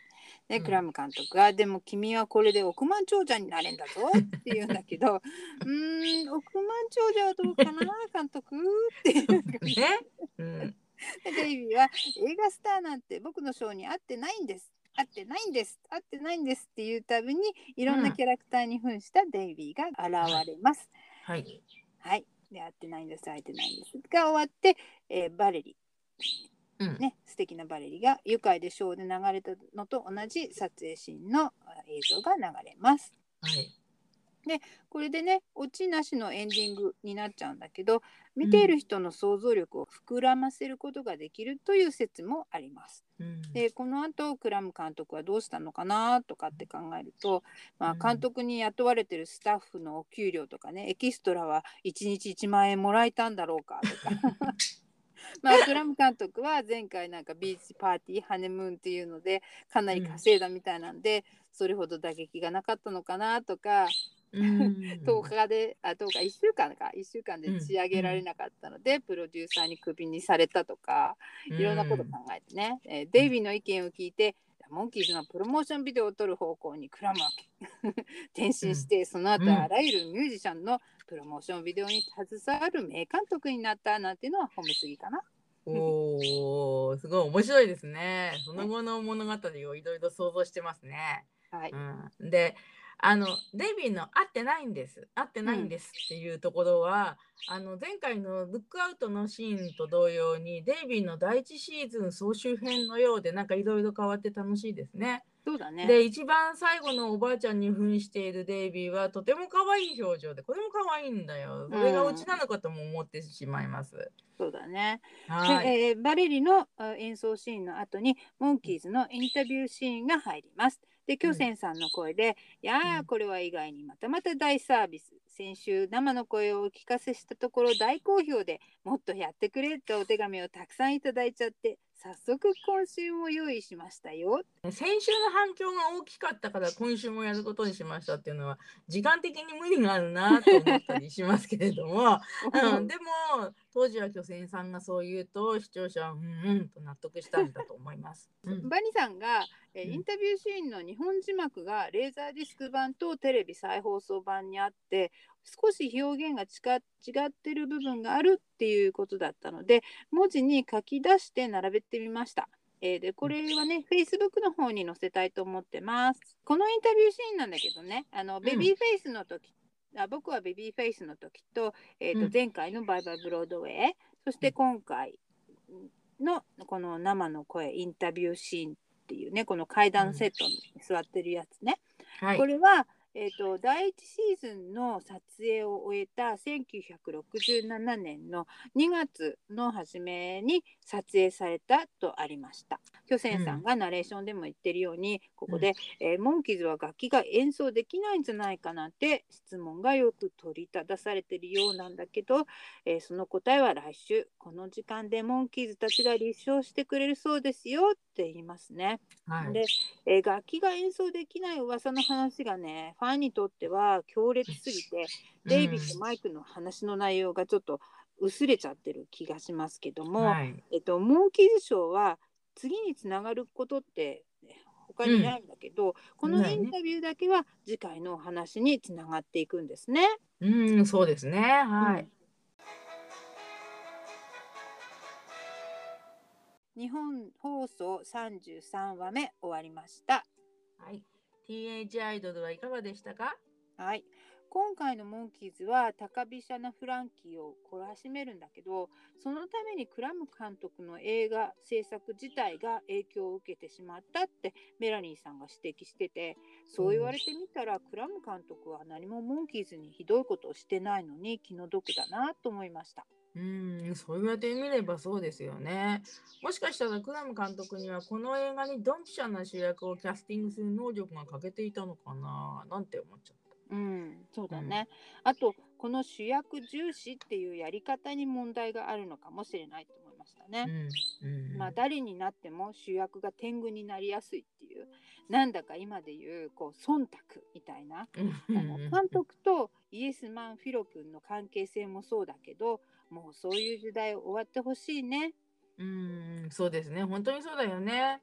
でうんクラム監督が「でも君はこれで億万長者になれんだぞ」って言うんだけど「[LAUGHS] うーん億万長者はどうかな監督」って言うんだけどね。うん。でデイビーは映画スターなんて僕のショーに合ってないんです合ってないんです合ってないんですっていうたびにいろんなキャラクターに扮したデイビーが現れます。はい。はい。で合ってないんです合ってないんですが終わって、えーバレリうん。ね素敵なバレリが愉快でショーで流れたのと同じ撮影シーンのあ映像が流れます。はい。これでねオチなしのエンディングになっちゃうんだけど見ている人の想像力を膨らませることができるという説もあります。うん。でこの後クラム監督はどうしたのかなとかって考えると、まあ、うん監督に雇われてるスタッフのお給料とかねエキストラは1日1万円もらえたんだろうかとか。[LAUGHS] まあ、クラム監督は前回なんかビーチパーティーハネムーンっていうのでかなり稼いだみたいなんで、それほど打撃がなかったのかなとか、うん10日であ10日1週間か1週間で仕上げられなかったので、プロデューサーにクビにされたとかいろんなこと考えてね、えーデイビーの意見を聞いてモンキーズのプロモーションビデオを撮る方向にクラムは [LAUGHS] 転身して、その後うんあらゆるミュージシャンのプロモーションビデオに携わる名監督になったなんていうのは褒めすぎかな。おお、すごい面白いですね。その後の物語をいろいろ想像してますね。はい。うん、であのデイビーの「合ってないんです合ってないんです」っていうところは、あの前回の「ルックアウト」のシーンと同様にデイビーの第一シーズン総集編のようでなんかいろいろ変わって楽しいですね。そうだね。で一番最後のおばあちゃんに扮しているデイビーはとても可愛い表情でこれも可愛いんだよ。それがオチなのかとも思ってしまいます。そうだね。はい。でえーバレリのあ演奏シーンの後にモンキーズのインタビューシーンが入ります。で、巨泉さんの声で、いやー、うんこれは意外にまたまた大サービス。先週生の声をお聞かせしたところ大好評でもっとやってくれってお手紙をたくさんいただいちゃって早速今週も用意しましたよ。先週の反響が大きかったから今週もやることにしましたっていうのは時間的に無理があるなと思ったりしますけれども、[LAUGHS] うん、でも当時は巨泉さんがそう言うと視聴者はうんうんと納得したんだと思います。[LAUGHS] うんバニさんが、インタビューシーンの日本字幕がレーザーディスク版とテレビ再放送版にあって少し表現が違違ってる部分があるっていうことだったので文字に書き出して並べてみました。えーでこれはね、Facebook の方に載せたいと思ってます。このインタビューシーンなんだけどね、あのベビーフェイスの時、あ僕はベビーフェイスの時と,、えーとうん。前回のバイバイブロードウェイ、そして今回のこの生の声インタビューシーンっていうねこの階段セットに座ってるやつね、はい。これは、えー、と第1シーズンの撮影を終えた1967年の2月の初めに撮影されたとありました。巨泉さんがナレーションでも言ってるように、ここで、えーモンキーズは楽器が演奏できないんじゃないかなんて質問がよく取り立たされてるようなんだけど、えーその答えは来週この時間でモンキーズたちが立証してくれるそうですよって言いますね。はい。で、えー楽器が演奏できない噂の話がねファンにとっては強烈すぎて、デイビッド・マイクの話の内容がちょっと薄れちゃってる気がしますけども、はい。えっと、モンキーズショーは次につながることって他にないんだけど、このないねインタビューだけは次回のお話につながっていくんですね。うんそうですね。はい。日本放送33話目終わりました。はい。TH アイドルはいかがでしたか？はい。今回のモンキーズは高飛車なフランキーを懲らしめるんだけどそのためにクラム監督の映画制作自体が影響を受けてしまったってメラニーさんが指摘しててそう言われてみたらクラム監督は何もモンキーズにひどいことをしてないのに気の毒だなと思いました。うん、そう言われてみればそうですよね。もしかしたらクラム監督にはこの映画にドンピシャな主役をキャスティングする能力が欠けていたのかななんて思っちゃっうん、そうだね。あとこの主役重視っていうやり方に問題があるのかもしれないと思いましたね。た。うん。うん。まあ、誰になっても主役が天狗になりやすいっていうなんだか今で言うこう忖度みたいなうんあの監督とイエスマン・フィロ君の関係性もそうだけどもうそういう時代終わってほしいね。うん、そうですね。本当にそうだよね。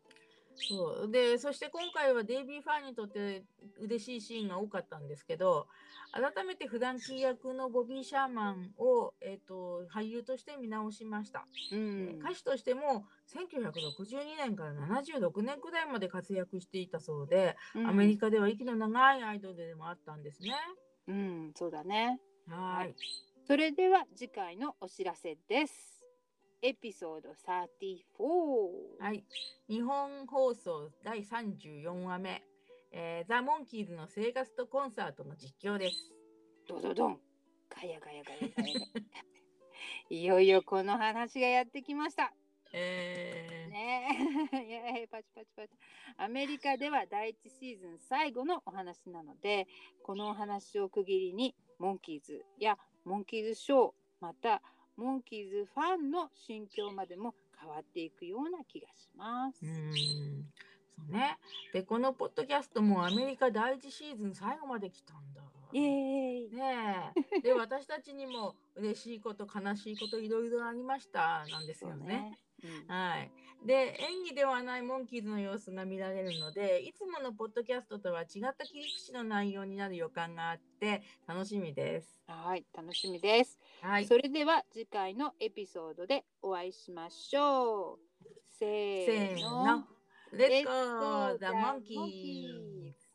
そうでそして今回はデイビー・ファンにとって嬉しいシーンが多かったんですけど改めてフランキー役のボビー・シャーマンを、えー、と俳優として見直しました。うん歌手としても1962年から76年くらいまで活躍していたそうで、うんアメリカでは息の長いアイドルでもあったんですね。うん、そうだね。はい。それでは次回のお知らせです。エピソード34。はい。日本放送第34話目、えーザ・モンキーズの生活とコンサートの実況です。ドドドン。ガヤガヤガヤガヤガヤ。いよいよこの話がやってきました。えーね [LAUGHS] パチパチパチ。アメリカでは第一シーズン最後のお話なので、このお話を区切りに、モンキーズやモンキーズショー、またモンキーズファンの心境までも変わっていくような気がします。うーん。そうね。で、このポッドキャストもアメリカ第一シーズン最後まで来たんだ。イエーイ。ねえ。で、私たちにも嬉しいこと、悲しいこと、いろいろありました。なんですよね。。うんはい。で、演技ではないモンキーズの様子が見られるので、いつものポッドキャストとは違った切り口の内容になる予感があって、楽しみです。はい、楽しみです。はい。それでは次回のエピソードでお会いしましょう。せせーーのの。。Let's go the monkeys!